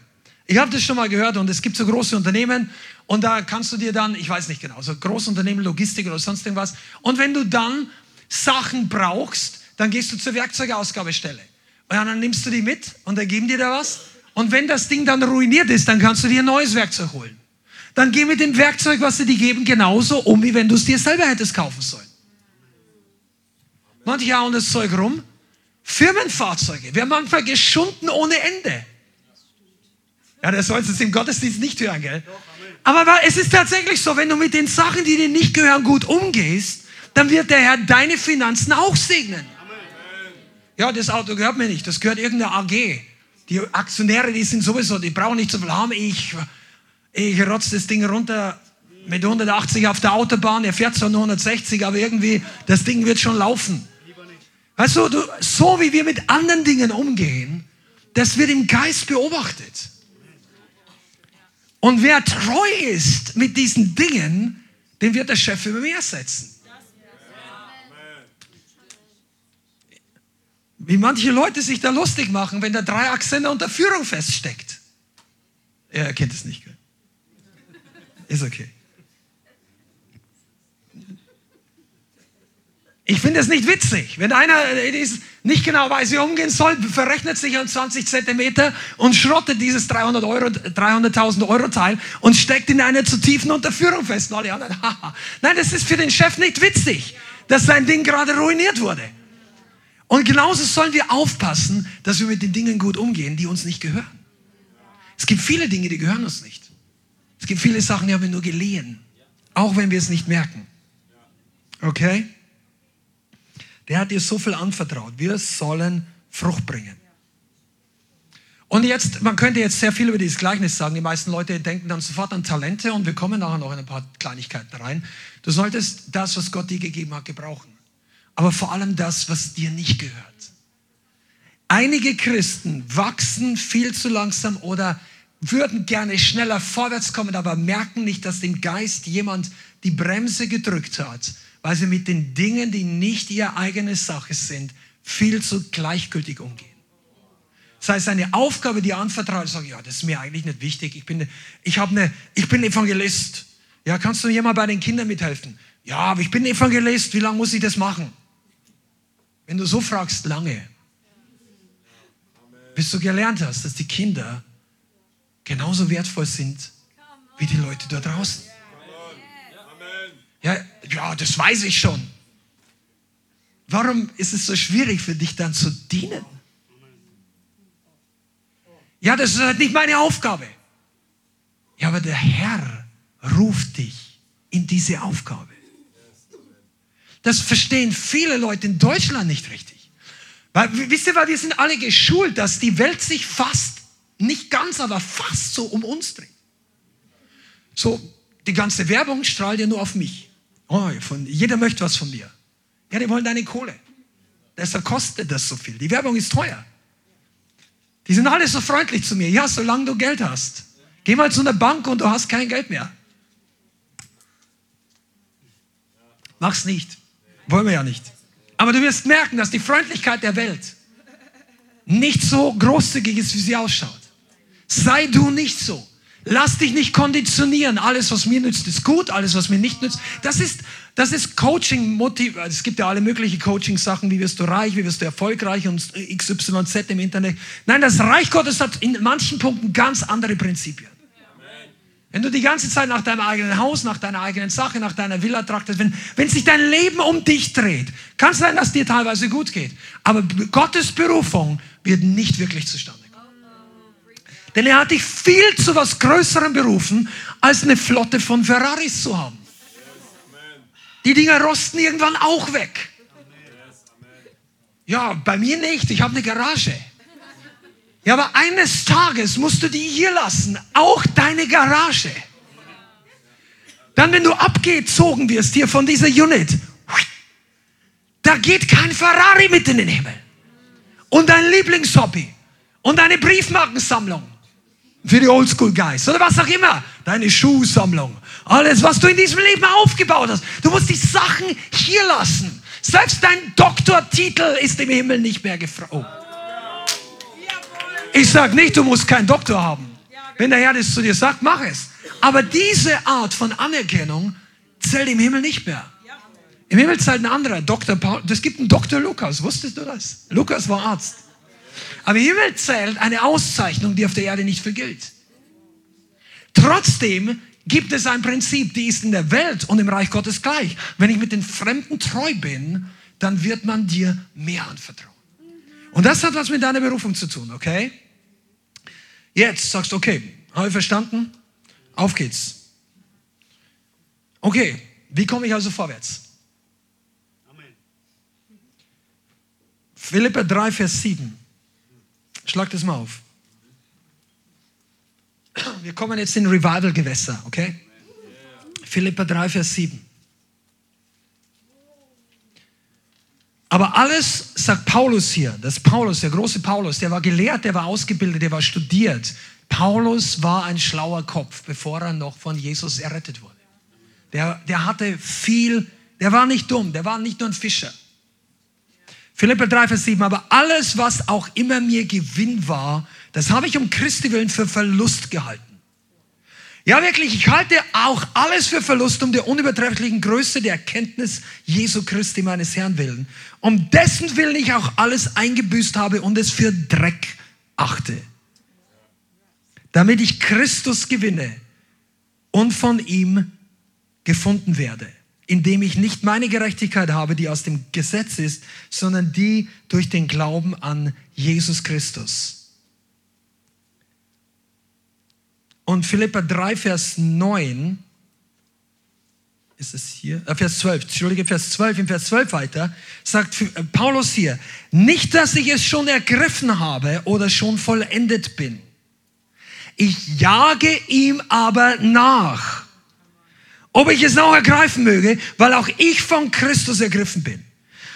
ich habe das schon mal gehört und es gibt so große Unternehmen und da kannst du dir dann, ich weiß nicht genau, so große Unternehmen, Logistik oder sonst irgendwas. Und wenn du dann Sachen brauchst, dann gehst du zur Werkzeugausgabestelle. Und dann nimmst du die mit und dann geben dir da was. Und wenn das Ding dann ruiniert ist, dann kannst du dir ein neues Werkzeug holen. Dann geh mit dem Werkzeug, was sie dir geben, genauso um, wie wenn du es dir selber hättest kaufen sollen. Manche hauen das Zeug rum. Firmenfahrzeuge werden manchmal geschunden ohne Ende. Ja, der sollst es im Gottesdienst nicht hören, gell? Aber es ist tatsächlich so, wenn du mit den Sachen, die dir nicht gehören, gut umgehst, dann wird der Herr deine Finanzen auch segnen. Ja, das Auto gehört mir nicht, das gehört irgendeiner AG. Die Aktionäre, die sind sowieso, die brauchen nicht so viel haben. Ich, ich rotze das Ding runter mit 180 auf der Autobahn, er fährt zwar nur 160, aber irgendwie, das Ding wird schon laufen. Weißt du, so wie wir mit anderen Dingen umgehen, das wird im Geist beobachtet. Und wer treu ist mit diesen Dingen, den wird der Chef über mir setzen. Wie manche Leute sich da lustig machen, wenn der Dreiachsender unter Führung feststeckt. Er kennt es nicht. Gell? Ist okay. Ich finde es nicht witzig, wenn einer ist nicht genau weiß, wie er umgehen soll, verrechnet sich an 20 Zentimeter und schrottet dieses 300 Euro, 300.000 Euro Teil und steckt in einer zu tiefen Unterführung fest. Und alle anderen, haha. Nein, das ist für den Chef nicht witzig, dass sein Ding gerade ruiniert wurde. Und genauso sollen wir aufpassen, dass wir mit den Dingen gut umgehen, die uns nicht gehören. Es gibt viele Dinge, die gehören uns nicht. Es gibt viele Sachen, die haben wir nur geliehen, auch wenn wir es nicht merken. Okay? Der hat dir so viel anvertraut. Wir sollen Frucht bringen. Und jetzt, man könnte jetzt sehr viel über dieses Gleichnis sagen. Die meisten Leute denken dann sofort an Talente und wir kommen nachher noch in ein paar Kleinigkeiten rein. Du solltest das, was Gott dir gegeben hat, gebrauchen. Aber vor allem das, was dir nicht gehört. Einige Christen wachsen viel zu langsam oder würden gerne schneller vorwärts kommen, aber merken nicht, dass dem Geist jemand die Bremse gedrückt hat weil sie mit den Dingen, die nicht ihre eigene Sache sind, viel zu gleichgültig umgehen. Das heißt, eine Aufgabe, die anvertraut, sagen, ja, das ist mir eigentlich nicht wichtig. Ich bin, ich habe eine, ich bin Evangelist. Ja, kannst du mir mal bei den Kindern mithelfen? Ja, aber ich bin Evangelist. Wie lange muss ich das machen? Wenn du so fragst, lange. Bis du gelernt hast, dass die Kinder genauso wertvoll sind wie die Leute da draußen. Ja, ja, das weiß ich schon. Warum ist es so schwierig für dich dann zu dienen? Ja, das ist halt nicht meine Aufgabe. Ja, aber der Herr ruft dich in diese Aufgabe. Das verstehen viele Leute in Deutschland nicht richtig. Weil, wisst ihr, weil wir sind alle geschult, dass die Welt sich fast, nicht ganz, aber fast so um uns dreht. So, die ganze Werbung strahlt ja nur auf mich. Oh, von, jeder möchte was von mir. Ja, die wollen deine Kohle. Deshalb kostet das so viel. Die Werbung ist teuer. Die sind alle so freundlich zu mir. Ja, solange du Geld hast. Geh mal zu einer Bank und du hast kein Geld mehr. Mach's nicht. Wollen wir ja nicht. Aber du wirst merken, dass die Freundlichkeit der Welt nicht so großzügig ist, wie sie ausschaut. Sei du nicht so. Lass dich nicht konditionieren. Alles, was mir nützt, ist gut. Alles, was mir nicht nützt, das ist, das ist Coaching. Motiv es gibt ja alle möglichen Coaching-Sachen. Wie wirst du reich? Wie wirst du erfolgreich? Und XYZ im Internet. Nein, das Reich Gottes hat in manchen Punkten ganz andere Prinzipien. Wenn du die ganze Zeit nach deinem eigenen Haus, nach deiner eigenen Sache, nach deiner Villa trachtest, wenn, wenn sich dein Leben um dich dreht, kann es sein, dass dir teilweise gut geht. Aber Gottes Berufung wird nicht wirklich zustande denn er hat dich viel zu was Größerem berufen, als eine Flotte von Ferraris zu haben. Die Dinger rosten irgendwann auch weg. Ja, bei mir nicht. Ich habe eine Garage. Ja, aber eines Tages musst du die hier lassen. Auch deine Garage. Dann, wenn du abgezogen wirst hier von dieser Unit, da geht kein Ferrari mit in den Himmel. Und dein Lieblingshobby und deine Briefmarkensammlung für die Oldschool-Guys oder was auch immer. Deine Schuhsammlung. Alles, was du in diesem Leben aufgebaut hast. Du musst die Sachen hier lassen. Selbst dein Doktortitel ist im Himmel nicht mehr gefragt. Oh. Ich sage nicht, du musst keinen Doktor haben. Wenn der Herr das zu dir sagt, mach es. Aber diese Art von Anerkennung zählt im Himmel nicht mehr. Im Himmel zählt ein anderer, Dr. Paul. Es gibt einen Dr. Lukas, wusstest du das? Lukas war Arzt. Aber Himmel zählt eine Auszeichnung, die auf der Erde nicht vergilt. Trotzdem gibt es ein Prinzip, die ist in der Welt und im Reich Gottes gleich. Wenn ich mit den Fremden treu bin, dann wird man dir mehr anvertrauen. Und das hat was mit deiner Berufung zu tun, okay? Jetzt sagst du, okay, habe ich verstanden? Auf geht's. Okay, wie komme ich also vorwärts? Philippa 3, Vers 7. Schlag das mal auf. Wir kommen jetzt in Revival-Gewässer, okay? Philippa 3, Vers 7. Aber alles, sagt Paulus hier, das Paulus, der große Paulus, der war gelehrt, der war ausgebildet, der war studiert. Paulus war ein schlauer Kopf, bevor er noch von Jesus errettet wurde. Der, der hatte viel, der war nicht dumm, der war nicht nur ein Fischer. Philippa 3, Vers 7, aber alles, was auch immer mir Gewinn war, das habe ich um Christi willen für Verlust gehalten. Ja, wirklich, ich halte auch alles für Verlust um der unübertrefflichen Größe der Erkenntnis Jesu Christi, meines Herrn willen. Um dessen Willen ich auch alles eingebüßt habe und es für Dreck achte. Damit ich Christus gewinne und von ihm gefunden werde, indem ich nicht meine Gerechtigkeit habe, die aus dem Gesetz ist, sondern die durch den Glauben an Jesus Christus Und Philippa 3, Vers 9, ist es hier? Äh, Vers 12, Entschuldige, Vers 12, im Vers 12 weiter, sagt äh, Paulus hier, nicht, dass ich es schon ergriffen habe oder schon vollendet bin. Ich jage ihm aber nach, ob ich es noch ergreifen möge, weil auch ich von Christus ergriffen bin.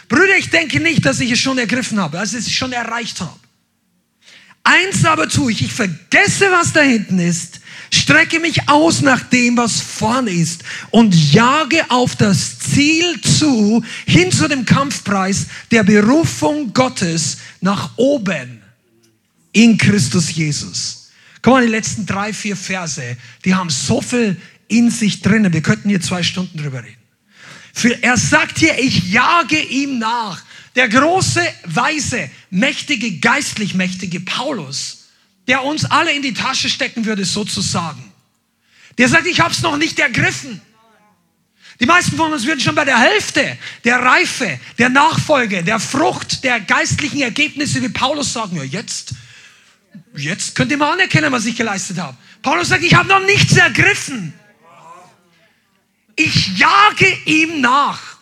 Brüder, ich denke nicht, dass ich es schon ergriffen habe, also es schon erreicht habe. Eins aber tue ich, ich vergesse, was da hinten ist strecke mich aus nach dem, was vorne ist und jage auf das Ziel zu, hin zu dem Kampfpreis der Berufung Gottes nach oben in Christus Jesus. Guck mal, die letzten drei, vier Verse, die haben so viel in sich drinnen. Wir könnten hier zwei Stunden drüber reden. Für, er sagt hier, ich jage ihm nach. Der große, weise, mächtige, geistlich mächtige Paulus, der uns alle in die Tasche stecken würde, sozusagen. Der sagt, ich habe es noch nicht ergriffen. Die meisten von uns würden schon bei der Hälfte der Reife, der Nachfolge, der Frucht, der geistlichen Ergebnisse wie Paulus sagen, ja jetzt, jetzt könnt ihr mal anerkennen, was ich geleistet habe. Paulus sagt, ich habe noch nichts ergriffen. Ich jage ihm nach.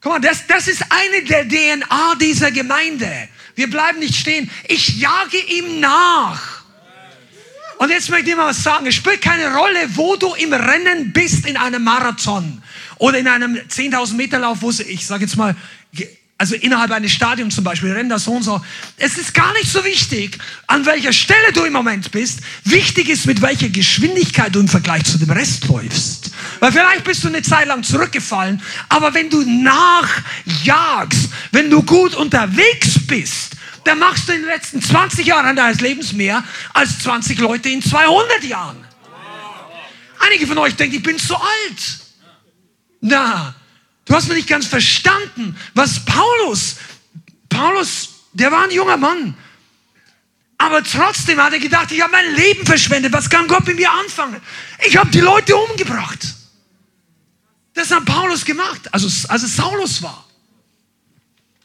Guck mal, das, das ist eine der DNA dieser Gemeinde. Wir bleiben nicht stehen. Ich jage ihm nach. Und jetzt möchte ich mal was sagen. Es spielt keine Rolle, wo du im Rennen bist in einem Marathon oder in einem 10.000 Meter Lauf, wo ich sage jetzt mal, also innerhalb eines Stadions zum Beispiel, rennen da so und so. Es ist gar nicht so wichtig, an welcher Stelle du im Moment bist. Wichtig ist, mit welcher Geschwindigkeit du im Vergleich zu dem Rest läufst. Weil vielleicht bist du eine Zeit lang zurückgefallen, aber wenn du nachjagst, wenn du gut unterwegs bist, dann machst du in den letzten 20 Jahren deines Lebens mehr als 20 Leute in 200 Jahren. Einige von euch denken, ich bin zu alt. Na, du hast mir nicht ganz verstanden, was Paulus, Paulus, der war ein junger Mann. Aber trotzdem hat er gedacht, ich habe mein Leben verschwendet. Was kann Gott mit mir anfangen? Ich habe die Leute umgebracht. Das hat Paulus gemacht, also als es Saulus war.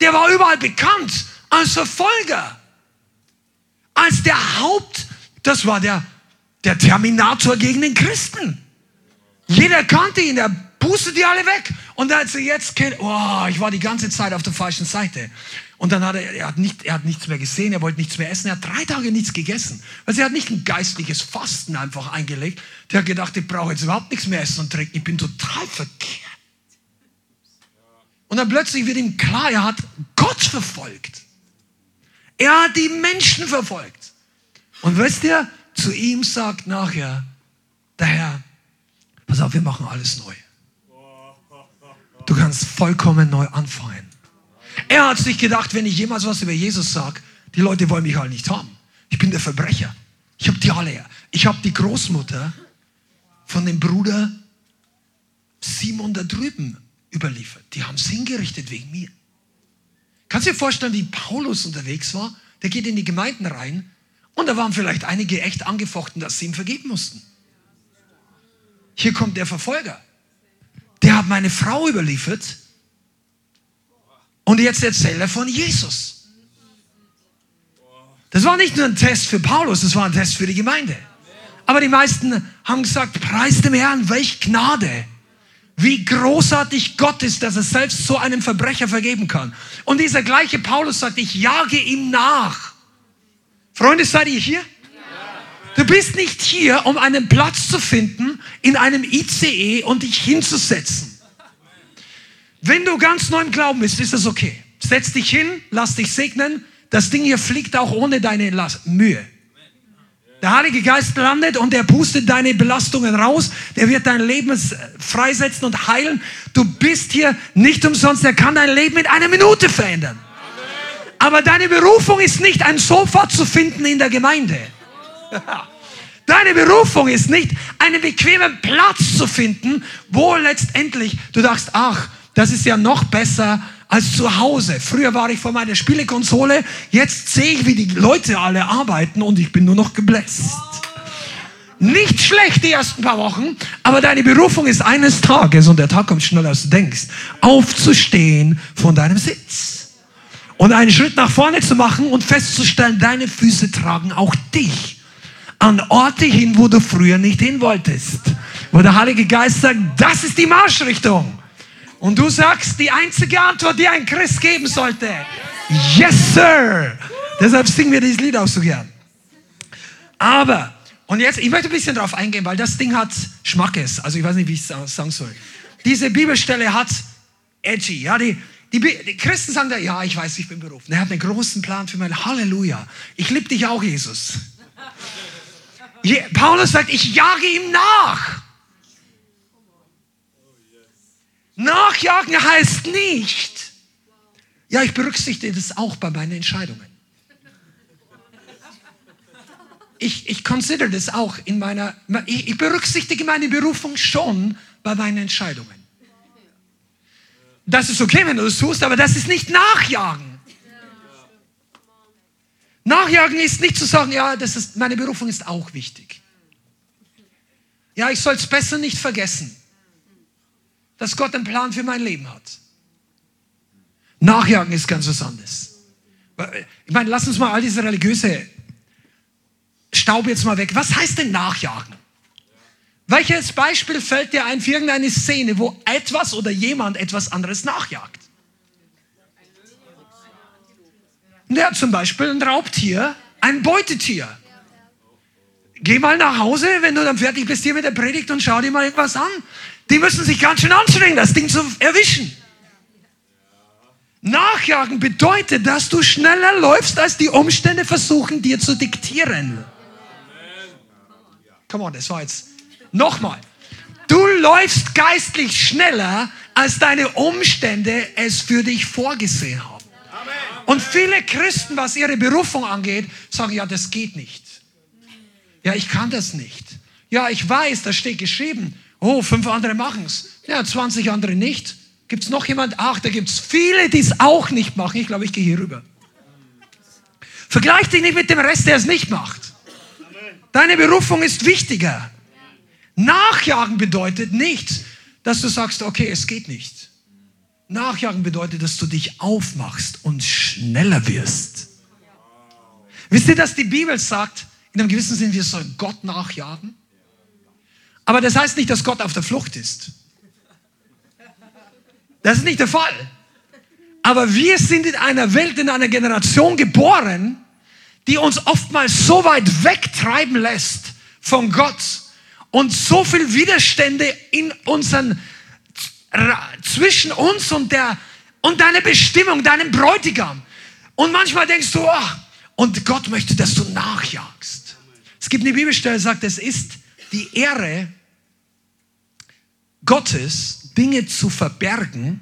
Der war überall bekannt als Verfolger, als der Haupt, das war der, der Terminator gegen den Christen. Jeder kannte ihn, er pustet die alle weg. Und als er jetzt kennt, oh, ich war die ganze Zeit auf der falschen Seite. Und dann hat er, er hat, nicht, er hat nichts mehr gesehen, er wollte nichts mehr essen, er hat drei Tage nichts gegessen. Also er hat nicht ein geistliches Fasten einfach eingelegt. Der hat gedacht, ich brauche jetzt überhaupt nichts mehr essen und trinken, ich bin total verkehrt. Und dann plötzlich wird ihm klar, er hat Gott verfolgt. Er hat die Menschen verfolgt. Und wisst ihr, zu ihm sagt nachher der Herr, pass auf, wir machen alles neu. Du kannst vollkommen neu anfangen. Er hat sich gedacht, wenn ich jemals was über Jesus sage, die Leute wollen mich halt nicht haben. Ich bin der Verbrecher. Ich habe die alle. Ich habe die Großmutter von dem Bruder Simon da drüben überliefert. Die haben es hingerichtet wegen mir. Kannst du dir vorstellen, wie Paulus unterwegs war? Der geht in die Gemeinden rein und da waren vielleicht einige echt angefochten, dass sie ihm vergeben mussten. Hier kommt der Verfolger. Hat meine Frau überliefert und jetzt erzählt er von Jesus. Das war nicht nur ein Test für Paulus, das war ein Test für die Gemeinde. Aber die meisten haben gesagt, preis dem Herrn, welch Gnade wie großartig Gott ist, dass er selbst so einen Verbrecher vergeben kann. Und dieser gleiche Paulus sagt, ich jage ihm nach. Freunde, seid ihr hier? Du bist nicht hier, um einen Platz zu finden in einem ICE und dich hinzusetzen. Wenn du ganz neu im Glauben bist, ist das okay. Setz dich hin, lass dich segnen. Das Ding hier fliegt auch ohne deine Mühe. Der Heilige Geist landet und er pustet deine Belastungen raus. Der wird dein Leben freisetzen und heilen. Du bist hier nicht umsonst. Er kann dein Leben in einer Minute verändern. Aber deine Berufung ist nicht ein Sofa zu finden in der Gemeinde. Deine Berufung ist nicht, einen bequemen Platz zu finden, wo letztendlich du sagst, ach, das ist ja noch besser als zu Hause. Früher war ich vor meiner Spielekonsole, jetzt sehe ich, wie die Leute alle arbeiten und ich bin nur noch gebläst. Nicht schlecht die ersten paar Wochen, aber deine Berufung ist eines Tages, und der Tag kommt schneller als du denkst, aufzustehen von deinem Sitz. Und einen Schritt nach vorne zu machen und festzustellen, deine Füße tragen auch dich an Orte hin, wo du früher nicht hin wolltest. Wo der Heilige Geist sagt, das ist die Marschrichtung. Und du sagst die einzige Antwort, die ein Christ geben sollte. Yes, Sir. Deshalb singen wir dieses Lied auch so gern. Aber, und jetzt, ich möchte ein bisschen darauf eingehen, weil das Ding hat Schmackes. Also ich weiß nicht, wie ich es sagen soll. Diese Bibelstelle hat edgy. Ja, die, die, die Christen sagen da, ja, ich weiß, ich bin berufen. Er hat einen großen Plan für mein Halleluja. Ich liebe dich auch, Jesus. Paulus sagt, ich jage ihm nach. Nachjagen heißt nicht, ja, ich berücksichtige das auch bei meinen Entscheidungen. Ich, ich consider das auch in meiner, ich, ich berücksichtige meine Berufung schon bei meinen Entscheidungen. Das ist okay, wenn du das tust, aber das ist nicht Nachjagen. Nachjagen ist nicht zu sagen, ja, das ist, meine Berufung ist auch wichtig. Ja, ich soll es besser nicht vergessen dass Gott einen Plan für mein Leben hat. Nachjagen ist ganz was anderes. Ich meine, lass uns mal all diese religiöse Staub jetzt mal weg. Was heißt denn Nachjagen? Welches Beispiel fällt dir ein für irgendeine Szene, wo etwas oder jemand etwas anderes nachjagt? Ja, zum Beispiel ein Raubtier, ein Beutetier. Geh mal nach Hause, wenn du dann fertig bist hier mit der Predigt und schau dir mal irgendwas an. Die müssen sich ganz schön anstrengen, das Ding zu erwischen. Nachjagen bedeutet, dass du schneller läufst, als die Umstände versuchen, dir zu diktieren. Come on, das war jetzt. Nochmal. Du läufst geistlich schneller, als deine Umstände es für dich vorgesehen haben. Und viele Christen, was ihre Berufung angeht, sagen, ja, das geht nicht. Ja, ich kann das nicht. Ja, ich weiß, da steht geschrieben, Oh, fünf andere machen es. Ja, 20 andere nicht. Gibt es noch jemand? Ach, da gibt es viele, die es auch nicht machen. Ich glaube, ich gehe hier rüber. Vergleich dich nicht mit dem Rest, der es nicht macht. Deine Berufung ist wichtiger. Nachjagen bedeutet nicht, dass du sagst, okay, es geht nicht. Nachjagen bedeutet, dass du dich aufmachst und schneller wirst. Wisst ihr, dass die Bibel sagt, in einem gewissen Sinn, wir sollen Gott nachjagen? Aber das heißt nicht, dass Gott auf der Flucht ist. Das ist nicht der Fall. Aber wir sind in einer Welt, in einer Generation geboren, die uns oftmals so weit wegtreiben lässt von Gott und so viel Widerstände in unseren zwischen uns und der und deine Bestimmung, deinem Bräutigam. Und manchmal denkst du, oh, und Gott möchte, dass du nachjagst. Es gibt eine Bibelstelle, die sagt, es ist die Ehre Gottes, Dinge zu verbergen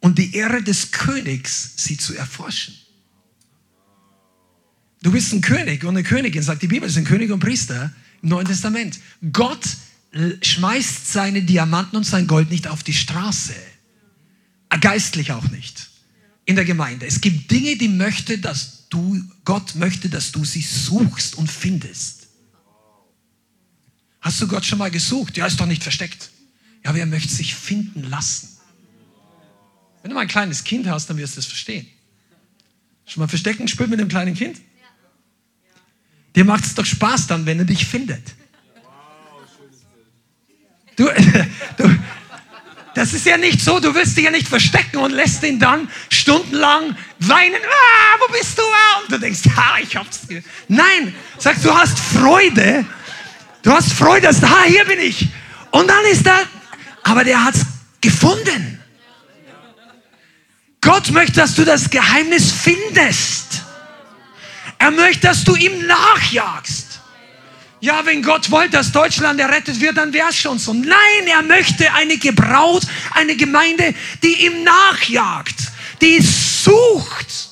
und die Ehre des Königs, sie zu erforschen. Du bist ein König und eine Königin, sagt die Bibel, sind König und Priester im Neuen Testament. Gott schmeißt seine Diamanten und sein Gold nicht auf die Straße. Geistlich auch nicht. In der Gemeinde. Es gibt Dinge, die möchte, dass du, Gott möchte, dass du sie suchst und findest. Hast du Gott schon mal gesucht? Ja, ist doch nicht versteckt. Ja, aber er möchte sich finden lassen. Wenn du mal ein kleines Kind hast, dann wirst du es verstehen. Schon mal verstecken gespielt mit einem kleinen Kind? Dir macht es doch Spaß dann, wenn er dich findet. Du, du, das ist ja nicht so, du willst dich ja nicht verstecken und lässt ihn dann stundenlang weinen. Ah, wo bist du? Ah, und du denkst, ha, ich hab's. Nein, sagst du hast Freude. Du hast Freude, dass, ha, hier bin ich. Und dann ist er aber der hat es gefunden. Gott möchte, dass du das Geheimnis findest. Er möchte, dass du ihm nachjagst. Ja, wenn Gott wollte, dass Deutschland errettet wird, dann wäre es schon so. Nein, er möchte eine Gebraut, eine Gemeinde, die ihm nachjagt, die sucht.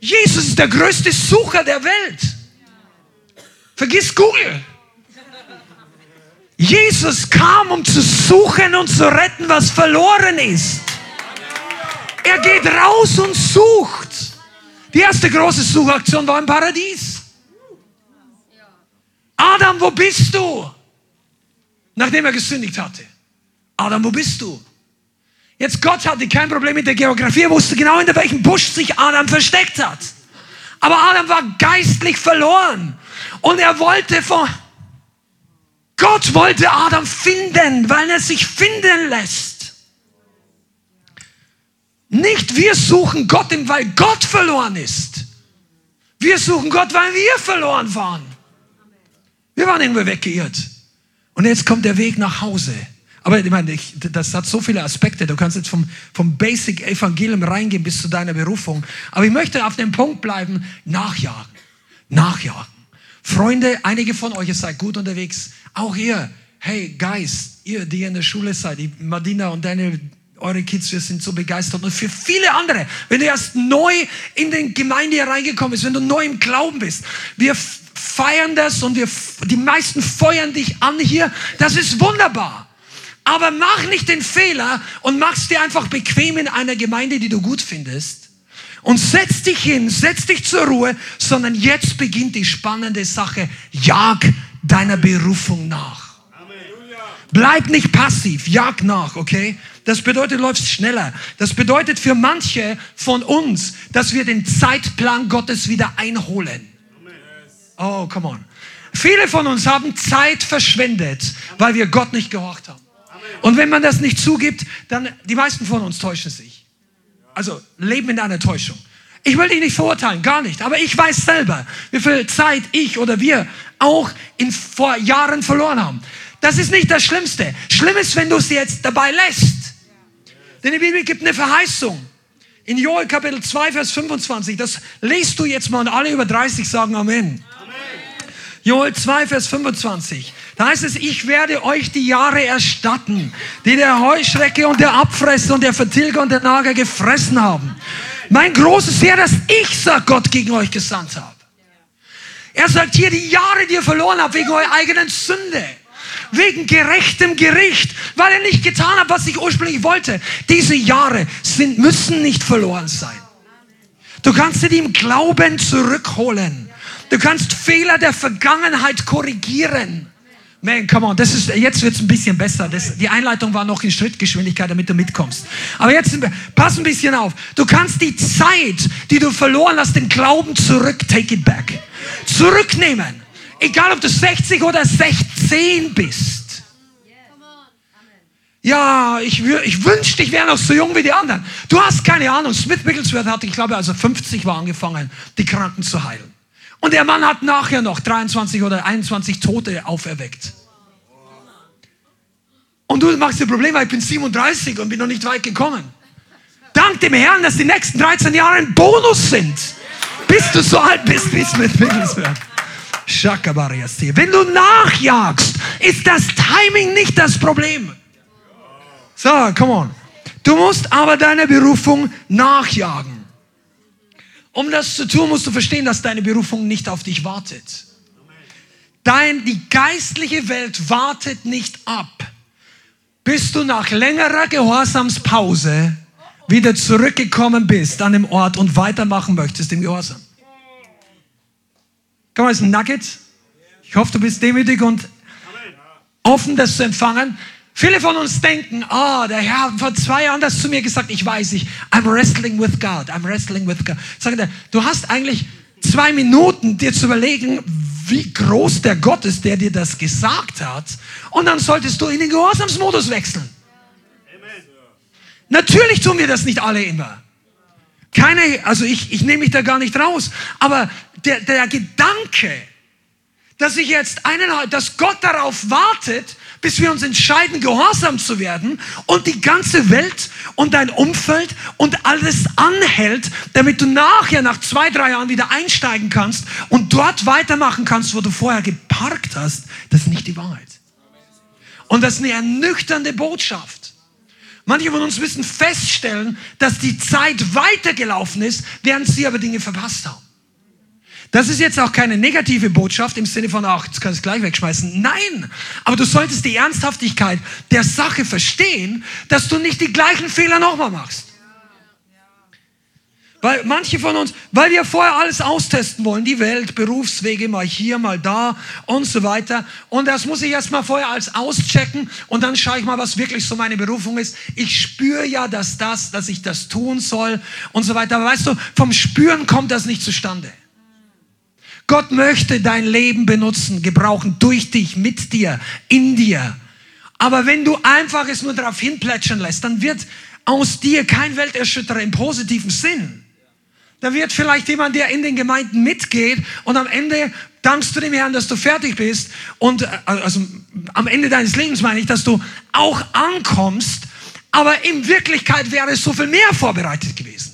Jesus ist der größte Sucher der Welt. Vergiss Google. Jesus kam, um zu suchen und zu retten, was verloren ist. Er geht raus und sucht. Die erste große Suchaktion war im Paradies. Adam, wo bist du? Nachdem er gesündigt hatte. Adam, wo bist du? Jetzt Gott hatte kein Problem mit der Geografie, er wusste genau, in welchem Busch sich Adam versteckt hat. Aber Adam war geistlich verloren. Und er wollte von, Gott wollte Adam finden, weil er sich finden lässt. Nicht wir suchen Gott, weil Gott verloren ist. Wir suchen Gott, weil wir verloren waren. Wir waren irgendwo weggeirrt. Und jetzt kommt der Weg nach Hause. Aber ich meine, ich, das hat so viele Aspekte. Du kannst jetzt vom, vom Basic Evangelium reingehen bis zu deiner Berufung. Aber ich möchte auf dem Punkt bleiben, nachjagen. Nachjagen. Freunde, einige von euch, ihr seid gut unterwegs. Auch ihr, hey Guys, ihr, die in der Schule seid, die Madina und Daniel, eure Kids, wir sind so begeistert. Und für viele andere, wenn du erst neu in den Gemeinde hier reingekommen bist, wenn du neu im Glauben bist, wir feiern das und wir, die meisten feuern dich an hier. Das ist wunderbar. Aber mach nicht den Fehler und machst dir einfach bequem in einer Gemeinde, die du gut findest. Und setz dich hin, setz dich zur Ruhe, sondern jetzt beginnt die spannende Sache. Jag deiner Berufung nach. Bleib nicht passiv, jag nach, okay? Das bedeutet, du läufst schneller. Das bedeutet für manche von uns, dass wir den Zeitplan Gottes wieder einholen. Oh, come on. Viele von uns haben Zeit verschwendet, weil wir Gott nicht gehorcht haben. Und wenn man das nicht zugibt, dann die meisten von uns täuschen sich. Also leben in einer Täuschung. Ich will dich nicht verurteilen, gar nicht. Aber ich weiß selber, wie viel Zeit ich oder wir auch in, vor Jahren verloren haben. Das ist nicht das Schlimmste. Schlimm ist, wenn du es jetzt dabei lässt. Denn die Bibel gibt eine Verheißung. In Joel Kapitel 2, Vers 25. Das lest du jetzt mal und alle über 30 sagen Amen. Joel 2, Vers 25. Da heißt es, ich werde euch die Jahre erstatten, die der Heuschrecke und der Abfresser und der Vertilger und der Nager gefressen haben. Mein großes Heer, das ich, sagt Gott, gegen euch gesandt habe. Er sagt hier, die Jahre, die ihr verloren habt, wegen eurer eigenen Sünde. Wegen gerechtem Gericht, weil ihr nicht getan habt, was ich ursprünglich wollte. Diese Jahre sind, müssen nicht verloren sein. Du kannst sie im Glauben zurückholen. Du kannst Fehler der Vergangenheit korrigieren. Man, come on, das ist, jetzt wird es ein bisschen besser. Das, die Einleitung war noch in Schrittgeschwindigkeit, damit du mitkommst. Aber jetzt, pass ein bisschen auf. Du kannst die Zeit, die du verloren hast, den Glauben zurück, take it back. Zurücknehmen. Egal, ob du 60 oder 16 bist. Ja, ich, ich wünschte, ich wäre noch so jung wie die anderen. Du hast keine Ahnung. Smith Wigglesworth hat, ich glaube, also 50 war angefangen, die Kranken zu heilen. Und der Mann hat nachher noch 23 oder 21 Tote auferweckt. Und du machst dir Probleme, weil ich bin 37 und bin noch nicht weit gekommen. Dank dem Herrn, dass die nächsten 13 Jahre ein Bonus sind. Bis du so alt bist wie Smith Wigglesworth. Wenn du nachjagst, ist das Timing nicht das Problem. So, come on. Du musst aber deiner Berufung nachjagen. Um das zu tun, musst du verstehen, dass deine Berufung nicht auf dich wartet. Dein, die geistliche Welt wartet nicht ab, bis du nach längerer Gehorsamspause wieder zurückgekommen bist an dem Ort und weitermachen möchtest im Gehorsam. Komm ist ein Nugget. Ich hoffe, du bist demütig und offen, das zu empfangen. Viele von uns denken, ah, oh, der Herr hat vor zwei Jahren das zu mir gesagt, ich weiß nicht, I'm wrestling with God, I'm wrestling with God. Sag dir, du hast eigentlich zwei Minuten, dir zu überlegen, wie groß der Gott ist, der dir das gesagt hat, und dann solltest du in den Gehorsamsmodus wechseln. Amen. Natürlich tun wir das nicht alle immer. Keine, also ich, ich nehme mich da gar nicht raus, aber der, der Gedanke, dass ich jetzt eineinhalb, dass Gott darauf wartet, bis wir uns entscheiden, gehorsam zu werden und die ganze Welt und dein Umfeld und alles anhält, damit du nachher nach zwei, drei Jahren wieder einsteigen kannst und dort weitermachen kannst, wo du vorher geparkt hast, das ist nicht die Wahrheit. Und das ist eine ernüchternde Botschaft. Manche von uns müssen feststellen, dass die Zeit weitergelaufen ist, während sie aber Dinge verpasst haben. Das ist jetzt auch keine negative Botschaft im Sinne von, ach, jetzt kannst du es gleich wegschmeißen. Nein, aber du solltest die Ernsthaftigkeit der Sache verstehen, dass du nicht die gleichen Fehler nochmal machst. Weil manche von uns, weil wir vorher alles austesten wollen, die Welt, Berufswege, mal hier, mal da und so weiter. Und das muss ich erstmal vorher als auschecken und dann schaue ich mal, was wirklich so meine Berufung ist. Ich spüre ja, dass das, dass ich das tun soll und so weiter. Aber weißt du, vom Spüren kommt das nicht zustande. Gott möchte dein Leben benutzen, gebrauchen, durch dich, mit dir, in dir. Aber wenn du einfach es nur darauf hinplätschern lässt, dann wird aus dir kein Welterschütterer im positiven Sinn. Da wird vielleicht jemand, der in den Gemeinden mitgeht und am Ende dankst du dem Herrn, dass du fertig bist und äh, also am Ende deines Lebens meine ich, dass du auch ankommst, aber in Wirklichkeit wäre es so viel mehr vorbereitet gewesen.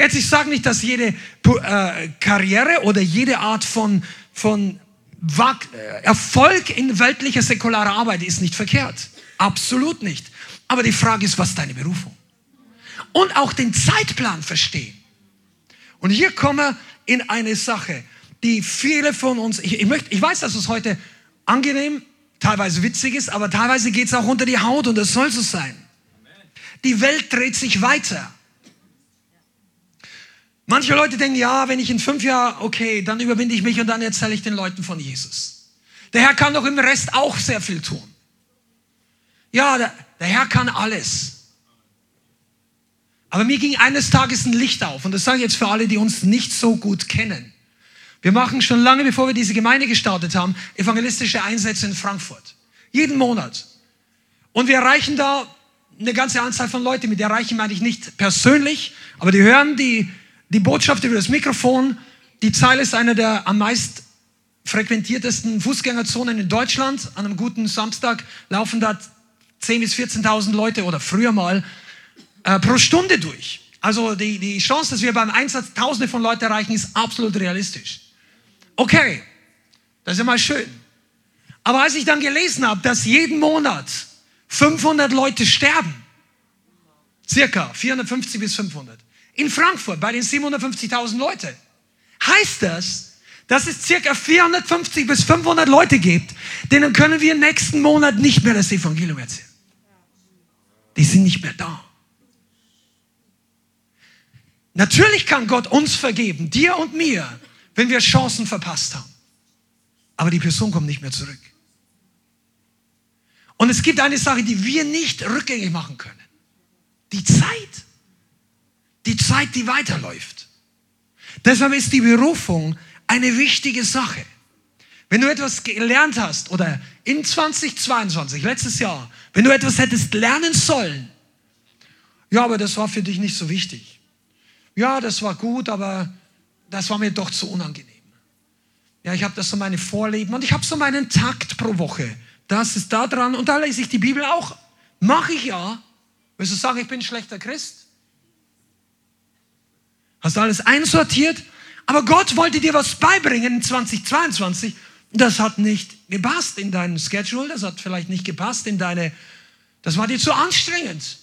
Jetzt, ich sage nicht, dass jede äh, Karriere oder jede Art von, von äh, Erfolg in weltlicher säkularer Arbeit ist nicht verkehrt. Absolut nicht. Aber die Frage ist, was ist deine Berufung? Und auch den Zeitplan verstehen. Und hier kommen wir in eine Sache, die viele von uns, ich, ich, möchte, ich weiß, dass es heute angenehm, teilweise witzig ist, aber teilweise geht es auch unter die Haut und das soll so sein. Die Welt dreht sich weiter. Manche Leute denken, ja, wenn ich in fünf Jahren, okay, dann überwinde ich mich und dann erzähle ich den Leuten von Jesus. Der Herr kann doch im Rest auch sehr viel tun. Ja, der, der Herr kann alles. Aber mir ging eines Tages ein Licht auf und das sage ich jetzt für alle, die uns nicht so gut kennen. Wir machen schon lange, bevor wir diese Gemeinde gestartet haben, evangelistische Einsätze in Frankfurt. Jeden Monat. Und wir erreichen da eine ganze Anzahl von Leuten. Mit erreichen meine ich nicht persönlich, aber die hören die, die Botschaft über das Mikrofon. Die Zeile ist eine der am meist frequentiertesten Fußgängerzonen in Deutschland. An einem guten Samstag laufen da 10.000 bis 14.000 Leute oder früher mal äh, pro Stunde durch. Also die, die Chance, dass wir beim Einsatz Tausende von Leuten erreichen, ist absolut realistisch. Okay, das ist ja mal schön. Aber als ich dann gelesen habe, dass jeden Monat 500 Leute sterben, circa 450 bis 500, in Frankfurt bei den 750.000 Leute, heißt das, dass es circa 450 bis 500 Leute gibt, denen können wir nächsten Monat nicht mehr das Evangelium erzählen. Die sind nicht mehr da. Natürlich kann Gott uns vergeben, dir und mir, wenn wir Chancen verpasst haben. Aber die Person kommt nicht mehr zurück. Und es gibt eine Sache, die wir nicht rückgängig machen können. Die Zeit. Die Zeit, die weiterläuft. Deshalb ist die Berufung eine wichtige Sache. Wenn du etwas gelernt hast oder in 2022, letztes Jahr, wenn du etwas hättest lernen sollen, ja, aber das war für dich nicht so wichtig ja, das war gut, aber das war mir doch zu unangenehm. Ja, ich habe das so meine Vorleben und ich habe so meinen Takt pro Woche. Das ist da dran und da lese ich die Bibel auch. Mache ich ja. Willst du sagen, ich bin ein schlechter Christ? Hast du alles einsortiert? Aber Gott wollte dir was beibringen in 2022. Das hat nicht gepasst in deinen Schedule, das hat vielleicht nicht gepasst in deine, das war dir zu anstrengend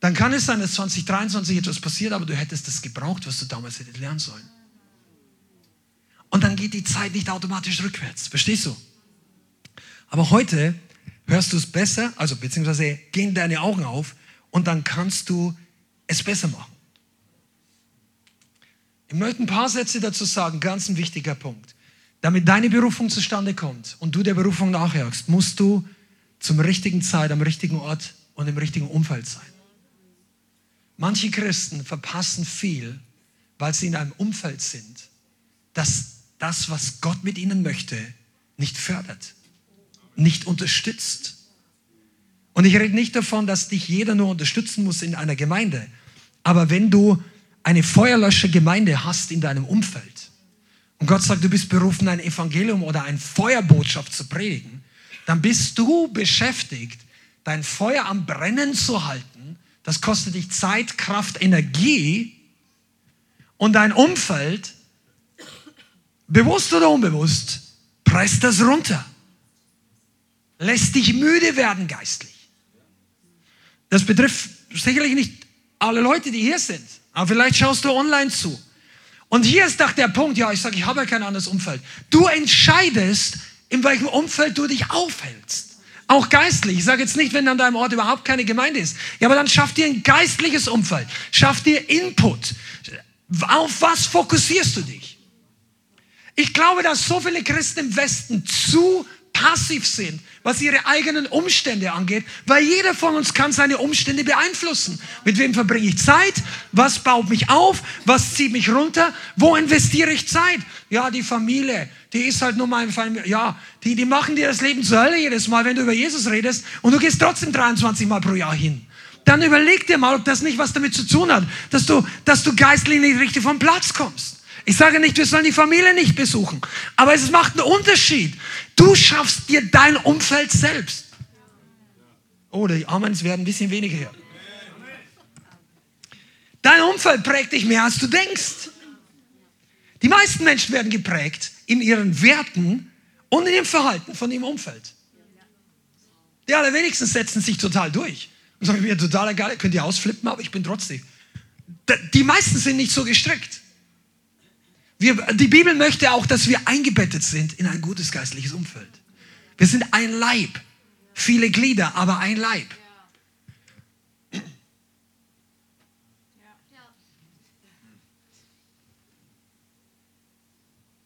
dann kann es sein, dass 2023 etwas passiert, aber du hättest das gebraucht, was du damals hättest lernen sollen. Und dann geht die Zeit nicht automatisch rückwärts. Verstehst du? Aber heute hörst du es besser, also beziehungsweise gehen deine Augen auf und dann kannst du es besser machen. Ich möchte ein paar Sätze dazu sagen, ganz ein wichtiger Punkt. Damit deine Berufung zustande kommt und du der Berufung nachjagst, musst du zum richtigen Zeit, am richtigen Ort und im richtigen Umfeld sein. Manche Christen verpassen viel, weil sie in einem Umfeld sind, das das, was Gott mit ihnen möchte, nicht fördert, nicht unterstützt. Und ich rede nicht davon, dass dich jeder nur unterstützen muss in einer Gemeinde. Aber wenn du eine Feuerlöscher-Gemeinde hast in deinem Umfeld und Gott sagt, du bist berufen, ein Evangelium oder eine Feuerbotschaft zu predigen, dann bist du beschäftigt, dein Feuer am Brennen zu halten das kostet dich Zeit, Kraft, Energie und dein Umfeld, bewusst oder unbewusst, presst das runter. Lässt dich müde werden geistlich. Das betrifft sicherlich nicht alle Leute, die hier sind, aber vielleicht schaust du online zu. Und hier ist doch der Punkt, ja, ich sage, ich habe ja kein anderes Umfeld. Du entscheidest, in welchem Umfeld du dich aufhältst. Auch geistlich. Ich sage jetzt nicht, wenn an deinem Ort überhaupt keine Gemeinde ist. Ja, aber dann schaff dir ein geistliches Umfeld. Schaff dir Input. Auf was fokussierst du dich? Ich glaube, dass so viele Christen im Westen zu passiv sind, was ihre eigenen Umstände angeht, weil jeder von uns kann seine Umstände beeinflussen. Mit wem verbringe ich Zeit? Was baut mich auf? Was zieht mich runter? Wo investiere ich Zeit? Ja, die Familie, die ist halt nur mein Familie. Ja, die, die machen dir das Leben zur Hölle jedes Mal, wenn du über Jesus redest und du gehst trotzdem 23 Mal pro Jahr hin. Dann überleg dir mal, ob das nicht was damit zu tun hat, dass du, dass du geistlich nicht richtig vom Platz kommst. Ich sage nicht, wir sollen die Familie nicht besuchen, aber es macht einen Unterschied. Du schaffst dir dein Umfeld selbst. Oh, die Amens werden ein bisschen weniger hier. Dein Umfeld prägt dich mehr, als du denkst. Die meisten Menschen werden geprägt in ihren Werten und in ihrem Verhalten von ihrem Umfeld. Die allerwenigsten setzen sich total durch und sagen, mir total egal, könnt ihr ausflippen, aber ich bin trotzdem. Die meisten sind nicht so gestrickt. Wir, die Bibel möchte auch, dass wir eingebettet sind in ein gutes geistliches Umfeld. Wir sind ein Leib. Viele Glieder, aber ein Leib.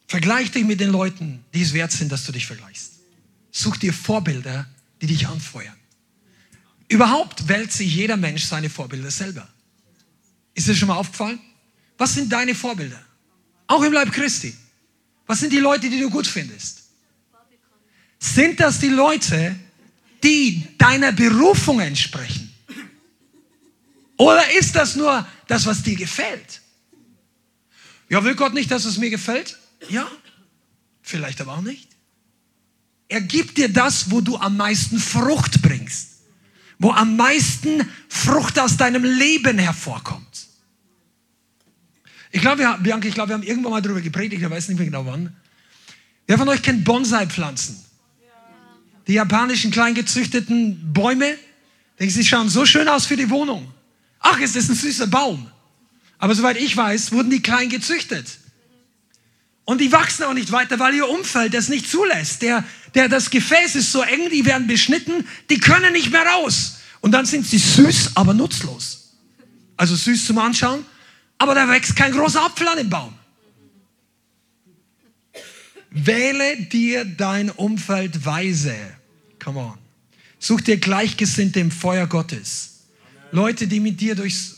Vergleich dich mit den Leuten, die es wert sind, dass du dich vergleichst. Such dir Vorbilder, die dich anfeuern. Überhaupt wählt sich jeder Mensch seine Vorbilder selber. Ist dir schon mal aufgefallen? Was sind deine Vorbilder? Auch im Leib Christi. Was sind die Leute, die du gut findest? Sind das die Leute, die deiner Berufung entsprechen? Oder ist das nur das, was dir gefällt? Ja, will Gott nicht, dass es mir gefällt? Ja, vielleicht aber auch nicht. Er gibt dir das, wo du am meisten Frucht bringst, wo am meisten Frucht aus deinem Leben hervorkommt. Ich glaube, wir, Bianca, ich glaube, wir haben irgendwann mal darüber gepredigt, ich weiß nicht mehr genau wann. Wer von euch kennt Bonsai-Pflanzen? Die japanischen klein gezüchteten Bäume, denken, sie schauen so schön aus für die Wohnung. Ach, ist das ein süßer Baum. Aber soweit ich weiß, wurden die klein gezüchtet. Und die wachsen auch nicht weiter, weil ihr Umfeld das nicht zulässt. Der, der, das Gefäß ist so eng, die werden beschnitten, die können nicht mehr raus. Und dann sind sie süß, aber nutzlos. Also süß zum Anschauen, aber da wächst kein großer Apfel an dem Baum. Wähle dir dein Umfeld weise. Come on. Such dir Gleichgesinnte im Feuer Gottes. Leute, die mit dir durchs,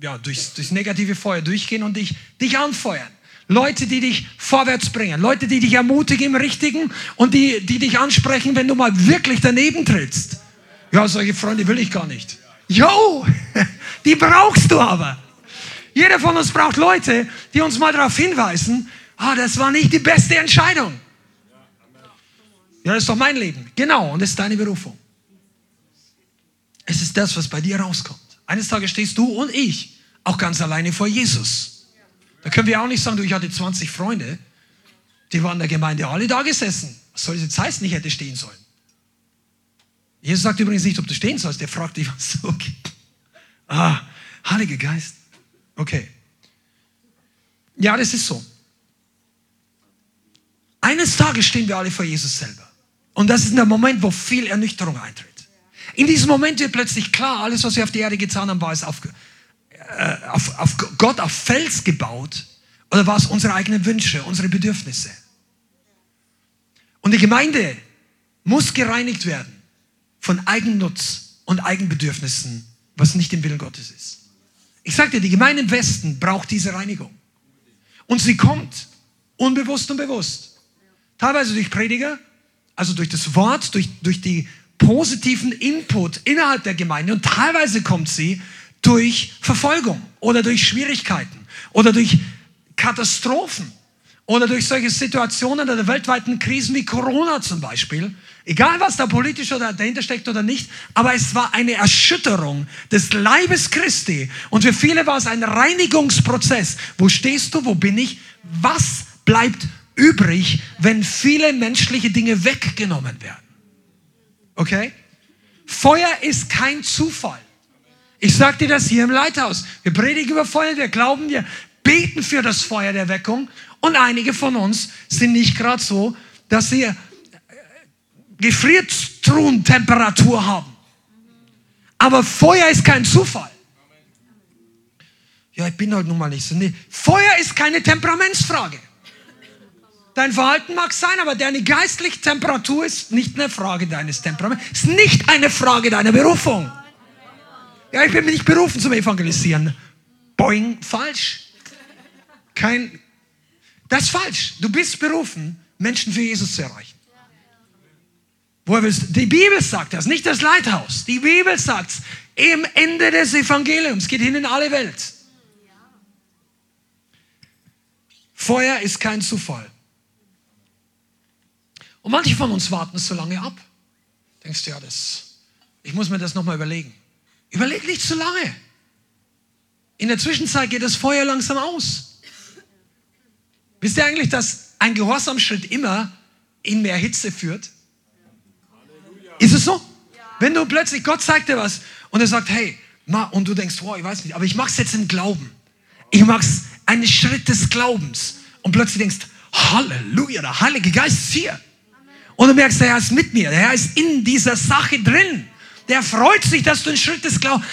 ja, durchs, durchs negative Feuer durchgehen und dich, dich anfeuern. Leute, die dich vorwärts bringen. Leute, die dich ermutigen im Richtigen und die, die dich ansprechen, wenn du mal wirklich daneben trittst. Ja, solche Freunde will ich gar nicht. Jo, die brauchst du aber. Jeder von uns braucht Leute, die uns mal darauf hinweisen, ah, das war nicht die beste Entscheidung. Ja, das ist doch mein Leben. Genau, und das ist deine Berufung. Es ist das, was bei dir rauskommt. Eines Tages stehst du und ich auch ganz alleine vor Jesus. Da können wir auch nicht sagen, du, ich hatte 20 Freunde, die waren in der Gemeinde alle da gesessen. Was soll das jetzt heißen, ich hätte stehen sollen? Jesus sagt übrigens nicht, ob du stehen sollst, er fragt dich, was so geht. Ah, Heiliger Geist. Okay. Ja, das ist so. Eines Tages stehen wir alle vor Jesus selber. Und das ist der Moment, wo viel Ernüchterung eintritt. In diesem Moment wird plötzlich klar, alles, was wir auf die Erde getan haben, war es auf, äh, auf, auf Gott auf Fels gebaut oder war es unsere eigenen Wünsche, unsere Bedürfnisse? Und die Gemeinde muss gereinigt werden von Eigennutz und Eigenbedürfnissen, was nicht im Willen Gottes ist. Ich dir, die Gemeinde im Westen braucht diese Reinigung. Und sie kommt, unbewusst und bewusst. Teilweise durch Prediger, also durch das Wort, durch, durch die positiven Input innerhalb der Gemeinde und teilweise kommt sie durch Verfolgung oder durch Schwierigkeiten oder durch Katastrophen oder durch solche Situationen oder weltweiten Krisen wie Corona zum Beispiel, Egal, was da politisch oder dahinter steckt oder nicht, aber es war eine Erschütterung des Leibes Christi. Und für viele war es ein Reinigungsprozess. Wo stehst du? Wo bin ich? Was bleibt übrig, wenn viele menschliche Dinge weggenommen werden? Okay? Feuer ist kein Zufall. Ich sage dir das hier im Leithaus. Wir predigen über Feuer, wir glauben, wir beten für das Feuer der Weckung und einige von uns sind nicht gerade so, dass sie Gefriertruhen-Temperatur haben. Aber Feuer ist kein Zufall. Ja, ich bin halt nun mal nicht so. Nee. Feuer ist keine Temperamentsfrage. Dein Verhalten mag sein, aber deine geistliche Temperatur ist nicht eine Frage deines Temperaments, ist nicht eine Frage deiner Berufung. Ja, ich bin nicht berufen zum Evangelisieren. Boing, falsch. Kein, das ist falsch. Du bist berufen, Menschen für Jesus zu erreichen. Die Bibel sagt das, nicht das Leithaus. Die Bibel sagt es. Im Ende des Evangeliums geht hin in alle Welt. Feuer ist kein Zufall. Und manche von uns warten so lange ab. Denkst du, ja, das, ich muss mir das nochmal überlegen. Überleg nicht zu lange. In der Zwischenzeit geht das Feuer langsam aus. Wisst ihr eigentlich, dass ein Gehorsamschritt immer in mehr Hitze führt? Ist es so? Wenn du plötzlich, Gott zeigt dir was und er sagt, hey, ma, und du denkst, wow, ich weiß nicht, aber ich mache es jetzt im Glauben. Ich mache es einen Schritt des Glaubens. Und plötzlich denkst, Halleluja, der Heilige Geist ist hier. Und du merkst, der Herr ist mit mir, der Herr ist in dieser Sache drin. Der freut sich, dass du einen Schritt des Glaubens.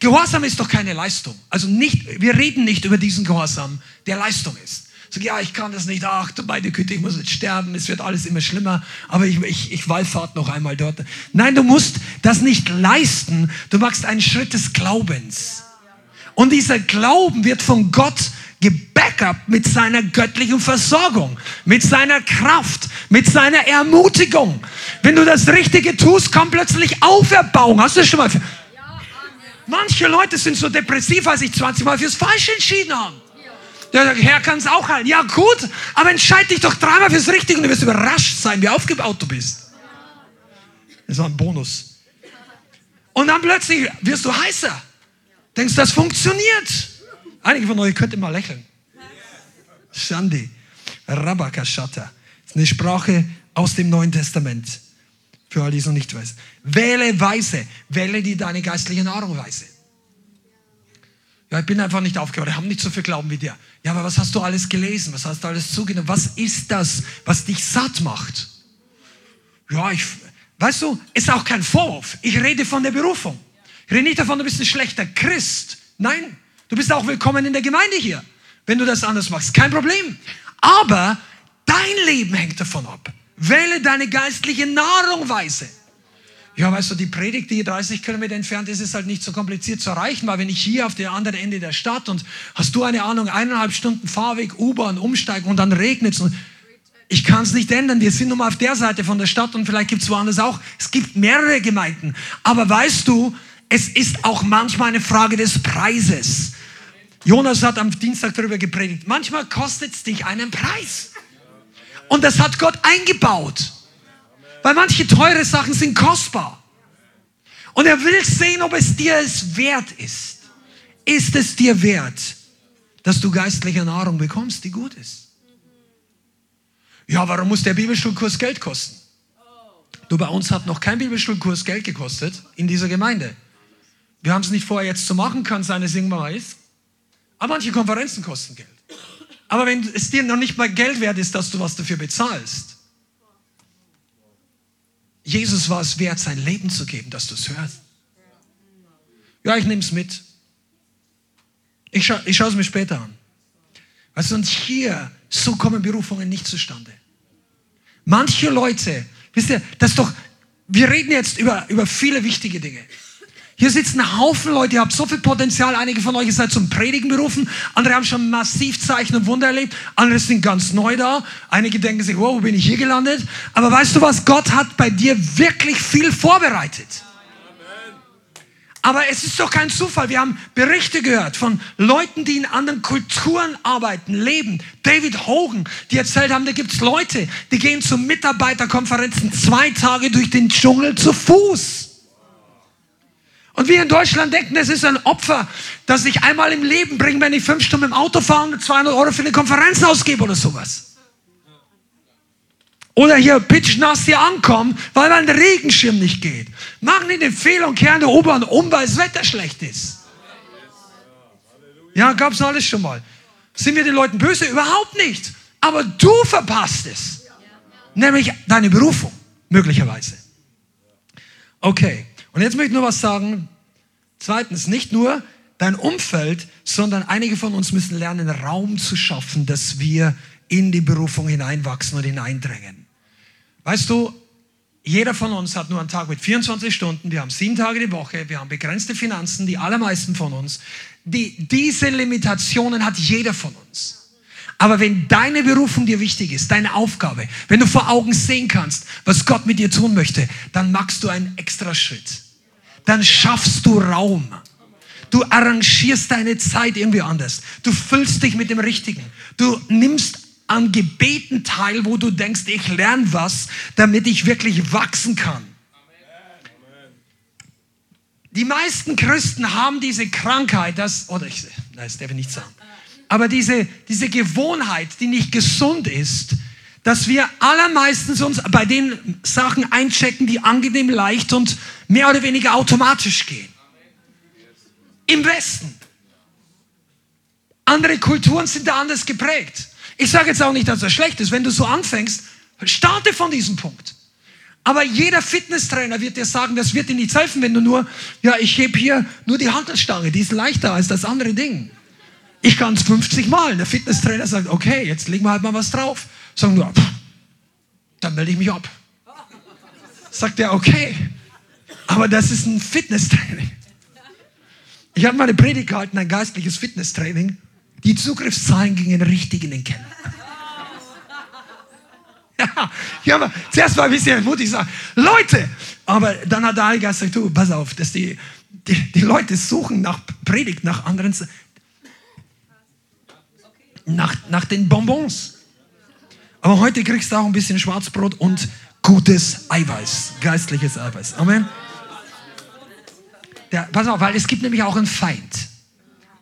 Gehorsam ist doch keine Leistung. Also nicht, wir reden nicht über diesen Gehorsam, der Leistung ist. Sag, ja, ich kann das nicht, ach du meine Güte, ich muss jetzt sterben, es wird alles immer schlimmer, aber ich, ich, ich wallfahrt noch einmal dort. Nein, du musst das nicht leisten, du machst einen Schritt des Glaubens. Und dieser Glauben wird von Gott gebackupt mit seiner göttlichen Versorgung, mit seiner Kraft, mit seiner Ermutigung. Wenn du das Richtige tust, kommt plötzlich Auferbauung. Hast du das schon mal? Manche Leute sind so depressiv, weil sie sich 20 Mal fürs Falsche entschieden haben. Der Herr kann es auch heilen. Ja, gut, aber entscheide dich doch dreimal fürs Richtige und du wirst überrascht sein, wie aufgebaut du bist. Das war ein Bonus. Und dann plötzlich wirst du heißer. Denkst, das funktioniert. Einige von euch könnten mal lächeln. Shandi, Rabakashata. Das ist eine Sprache aus dem Neuen Testament. Für alle, die es noch nicht wissen. Wähle weise. Wähle dir deine geistliche Nahrung weise. Ja, ich bin einfach nicht aufgehört. Ich habe nicht so viel Glauben wie dir. Ja, aber was hast du alles gelesen? Was hast du alles zugenommen? Was ist das, was dich satt macht? Ja, ich, weißt du, ist auch kein Vorwurf. Ich rede von der Berufung. Ich rede nicht davon, du bist ein schlechter Christ. Nein, du bist auch willkommen in der Gemeinde hier, wenn du das anders machst. Kein Problem. Aber dein Leben hängt davon ab. Wähle deine geistliche Nahrung weise. Ja, weißt du, die Predigt, die 30 Kilometer entfernt ist, ist halt nicht so kompliziert zu erreichen, weil wenn ich hier auf der anderen Ende der Stadt und hast du eine Ahnung, eineinhalb Stunden Fahrweg, U-Bahn, umsteigen und dann regnet es. Ich kann es nicht ändern. Wir sind nun mal auf der Seite von der Stadt und vielleicht gibt es woanders auch. Es gibt mehrere Gemeinden. Aber weißt du, es ist auch manchmal eine Frage des Preises. Jonas hat am Dienstag darüber gepredigt. Manchmal kostet es dich einen Preis. Und das hat Gott eingebaut. Weil manche teure Sachen sind kostbar. Und er will sehen, ob es dir es wert ist. Ist es dir wert, dass du geistliche Nahrung bekommst, die gut ist? Ja, warum muss der Bibelschulkurs Geld kosten? Du, bei uns hat noch kein Bibelschulkurs Geld gekostet in dieser Gemeinde. Wir haben es nicht vor, jetzt zu machen, kann sein, dass irgendwann mal ist. Aber manche Konferenzen kosten Geld. Aber wenn es dir noch nicht mal Geld wert ist, dass du was dafür bezahlst, Jesus war es wert, sein Leben zu geben, dass du es hörst. Ja, ich nehme es mit. Ich, scha ich schaue es mir später an. Du, und hier, so kommen Berufungen nicht zustande. Manche Leute, wisst ihr, das doch, wir reden jetzt über, über viele wichtige Dinge. Hier sitzen ein Haufen Leute, ihr habt so viel Potenzial. Einige von euch seid zum Predigen berufen, andere haben schon massiv Zeichen und Wunder erlebt, andere sind ganz neu da. Einige denken sich, wow, wo bin ich hier gelandet? Aber weißt du was? Gott hat bei dir wirklich viel vorbereitet. Aber es ist doch kein Zufall. Wir haben Berichte gehört von Leuten, die in anderen Kulturen arbeiten, leben. David Hogan, die erzählt haben, da gibt es Leute, die gehen zu Mitarbeiterkonferenzen zwei Tage durch den Dschungel zu Fuß. Und wir in Deutschland denken, es ist ein Opfer, das ich einmal im Leben bringe, wenn ich fünf Stunden im Auto fahre und 200 Euro für eine Konferenz ausgebe oder sowas. Oder hier pitchnass hier ankommen, weil mein Regenschirm nicht geht. Mach nicht den Fehler und kehren der U-Bahn um, weil das Wetter schlecht ist. Ja, gab es alles schon mal. Sind wir den Leuten böse? Überhaupt nicht. Aber du verpasst es. Nämlich deine Berufung, möglicherweise. Okay, und jetzt möchte ich nur was sagen. Zweitens, nicht nur dein Umfeld, sondern einige von uns müssen lernen, Raum zu schaffen, dass wir in die Berufung hineinwachsen und hineindrängen. Weißt du, jeder von uns hat nur einen Tag mit 24 Stunden, wir haben sieben Tage die Woche, wir haben begrenzte Finanzen, die allermeisten von uns. Die, diese Limitationen hat jeder von uns. Aber wenn deine Berufung dir wichtig ist, deine Aufgabe, wenn du vor Augen sehen kannst, was Gott mit dir tun möchte, dann machst du einen extra Schritt. Dann schaffst du Raum. Du arrangierst deine Zeit irgendwie anders. Du füllst dich mit dem Richtigen. Du nimmst an Gebeten teil, wo du denkst, ich lerne was, damit ich wirklich wachsen kann. Die meisten Christen haben diese Krankheit, das, oder ich, nein, das darf ich nicht sagen, aber diese, diese Gewohnheit, die nicht gesund ist, dass wir allermeistens uns bei den Sachen einchecken, die angenehm leicht und mehr oder weniger automatisch gehen. Im Westen. Andere Kulturen sind da anders geprägt. Ich sage jetzt auch nicht, dass das schlecht ist. Wenn du so anfängst, starte von diesem Punkt. Aber jeder Fitnesstrainer wird dir sagen, das wird dir nichts helfen, wenn du nur, ja, ich hebe hier nur die Handelstange, die ist leichter als das andere Ding. Ich kann es 50 Mal. Der Fitnesstrainer sagt, okay, jetzt legen wir halt mal was drauf. Sagen nur, pff, dann melde ich mich ab. Sagt er, okay, aber das ist ein Fitnesstraining. Ich habe meine Predigt gehalten, ein geistliches Fitnesstraining. Die Zugriffszahlen gingen richtig in den Keller. Ja, habe zuerst mal ein bisschen mutig gesagt, Leute, aber dann hat der Heilige Geist gesagt, du, pass auf, dass die, die, die Leute suchen nach Predigt, nach anderen, nach, nach den Bonbons. Aber heute kriegst du auch ein bisschen Schwarzbrot und gutes Eiweiß, geistliches Eiweiß. Amen. Der, pass auf, weil es gibt nämlich auch einen Feind.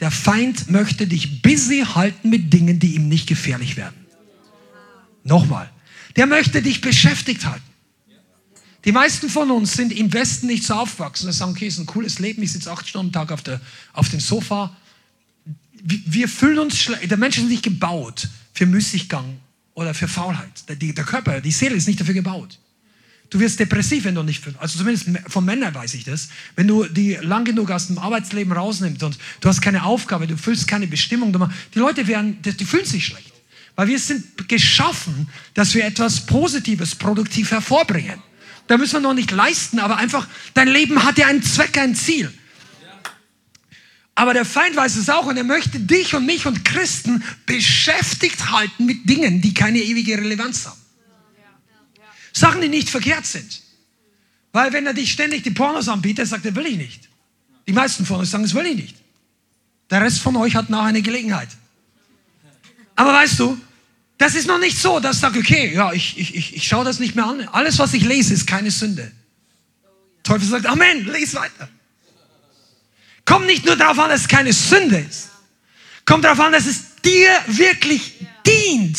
Der Feind möchte dich busy halten mit Dingen, die ihm nicht gefährlich werden. Nochmal. Der möchte dich beschäftigt halten. Die meisten von uns sind im Westen nicht so aufgewachsen. Sie sagen, okay, ist ein cooles Leben, ich sitze acht Stunden am Tag auf, der, auf dem Sofa wir fühlen uns schlecht. Der Mensch ist nicht gebaut für Müßiggang oder für Faulheit. Der, der Körper, die Seele ist nicht dafür gebaut. Du wirst depressiv, wenn du nicht, also zumindest von Männern weiß ich das, wenn du die lang genug aus dem Arbeitsleben rausnimmst und du hast keine Aufgabe, du fühlst keine Bestimmung, die Leute werden, die fühlen sich schlecht. Weil wir sind geschaffen, dass wir etwas Positives, produktiv hervorbringen. Da müssen wir noch nicht leisten, aber einfach, dein Leben hat ja einen Zweck, ein Ziel. Aber der Feind weiß es auch und er möchte dich und mich und Christen beschäftigt halten mit Dingen, die keine ewige Relevanz haben. Sachen, die nicht verkehrt sind. Weil wenn er dich ständig die Pornos anbietet, sagt er, will ich nicht. Die meisten von euch sagen, das will ich nicht. Der Rest von euch hat nachher eine Gelegenheit. Aber weißt du, das ist noch nicht so, dass sagt, okay, ja, ich, ich, ich, ich schaue das nicht mehr an. Alles, was ich lese, ist keine Sünde. Teufel sagt, Amen, lese weiter. Kommt nicht nur darauf an, dass es keine Sünde ist. Kommt darauf an, dass es dir wirklich dient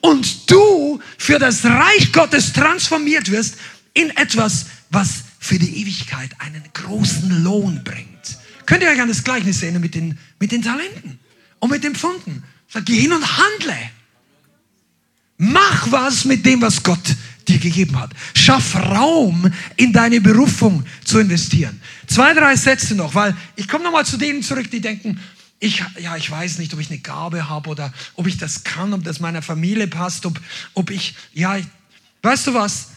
und du für das Reich Gottes transformiert wirst in etwas, was für die Ewigkeit einen großen Lohn bringt. Könnt ihr euch an das Gleichnis sehen mit den, mit den Talenten und mit den Pfunden? Sag, geh hin und handle. Mach was mit dem, was Gott dir gegeben hat. Schaff Raum, in deine Berufung zu investieren. Zwei, drei Sätze noch, weil ich komme nochmal zu denen zurück, die denken, ich, ja, ich weiß nicht, ob ich eine Gabe habe oder ob ich das kann, ob das meiner Familie passt, ob, ob ich, ja, weißt du was?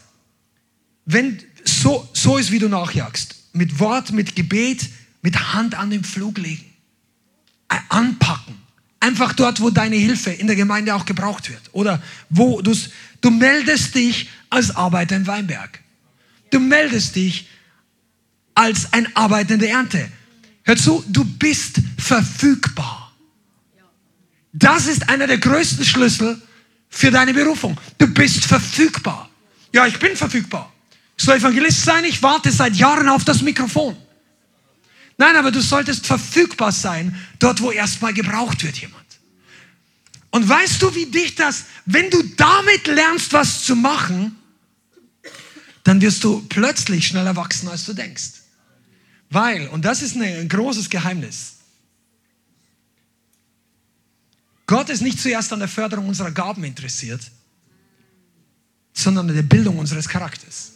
Wenn so, so ist, wie du nachjagst, mit Wort, mit Gebet, mit Hand an den Flug legen, anpacken, einfach dort, wo deine Hilfe in der Gemeinde auch gebraucht wird oder wo du du meldest dich als Arbeiter im Weinberg. Du meldest dich als ein Arbeiter in der Ernte. Hör zu, du bist verfügbar. Das ist einer der größten Schlüssel für deine Berufung. Du bist verfügbar. Ja, ich bin verfügbar. Ich soll Evangelist sein, ich warte seit Jahren auf das Mikrofon. Nein, aber du solltest verfügbar sein, dort wo erstmal gebraucht wird jemand. Und weißt du, wie dich das, wenn du damit lernst, was zu machen, dann wirst du plötzlich schneller wachsen, als du denkst. Weil, und das ist ein großes Geheimnis, Gott ist nicht zuerst an der Förderung unserer Gaben interessiert, sondern an der Bildung unseres Charakters.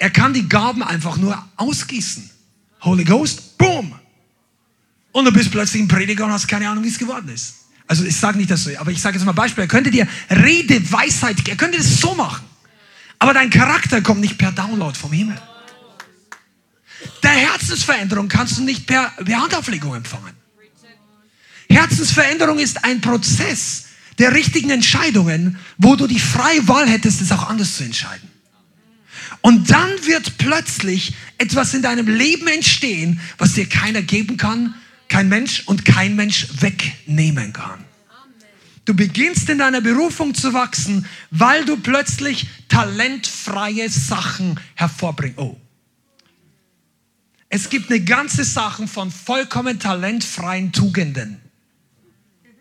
Er kann die Gaben einfach nur ausgießen. Holy Ghost, boom. Und du bist plötzlich ein Prediger und hast keine Ahnung, wie es geworden ist. Also ich sage nicht das so, aber ich sage jetzt mal Beispiel. Er könnte dir Rede, Weisheit, er könnte das so machen. Aber dein Charakter kommt nicht per Download vom Himmel. Der Herzensveränderung kannst du nicht per, per Handauflegung empfangen. Herzensveränderung ist ein Prozess der richtigen Entscheidungen, wo du die freie Wahl hättest, es auch anders zu entscheiden. Und dann wird plötzlich etwas in deinem Leben entstehen, was dir keiner geben kann, kein Mensch und kein Mensch wegnehmen kann. Du beginnst in deiner Berufung zu wachsen, weil du plötzlich talentfreie Sachen hervorbringst. Oh. Es gibt eine ganze Sache von vollkommen talentfreien Tugenden.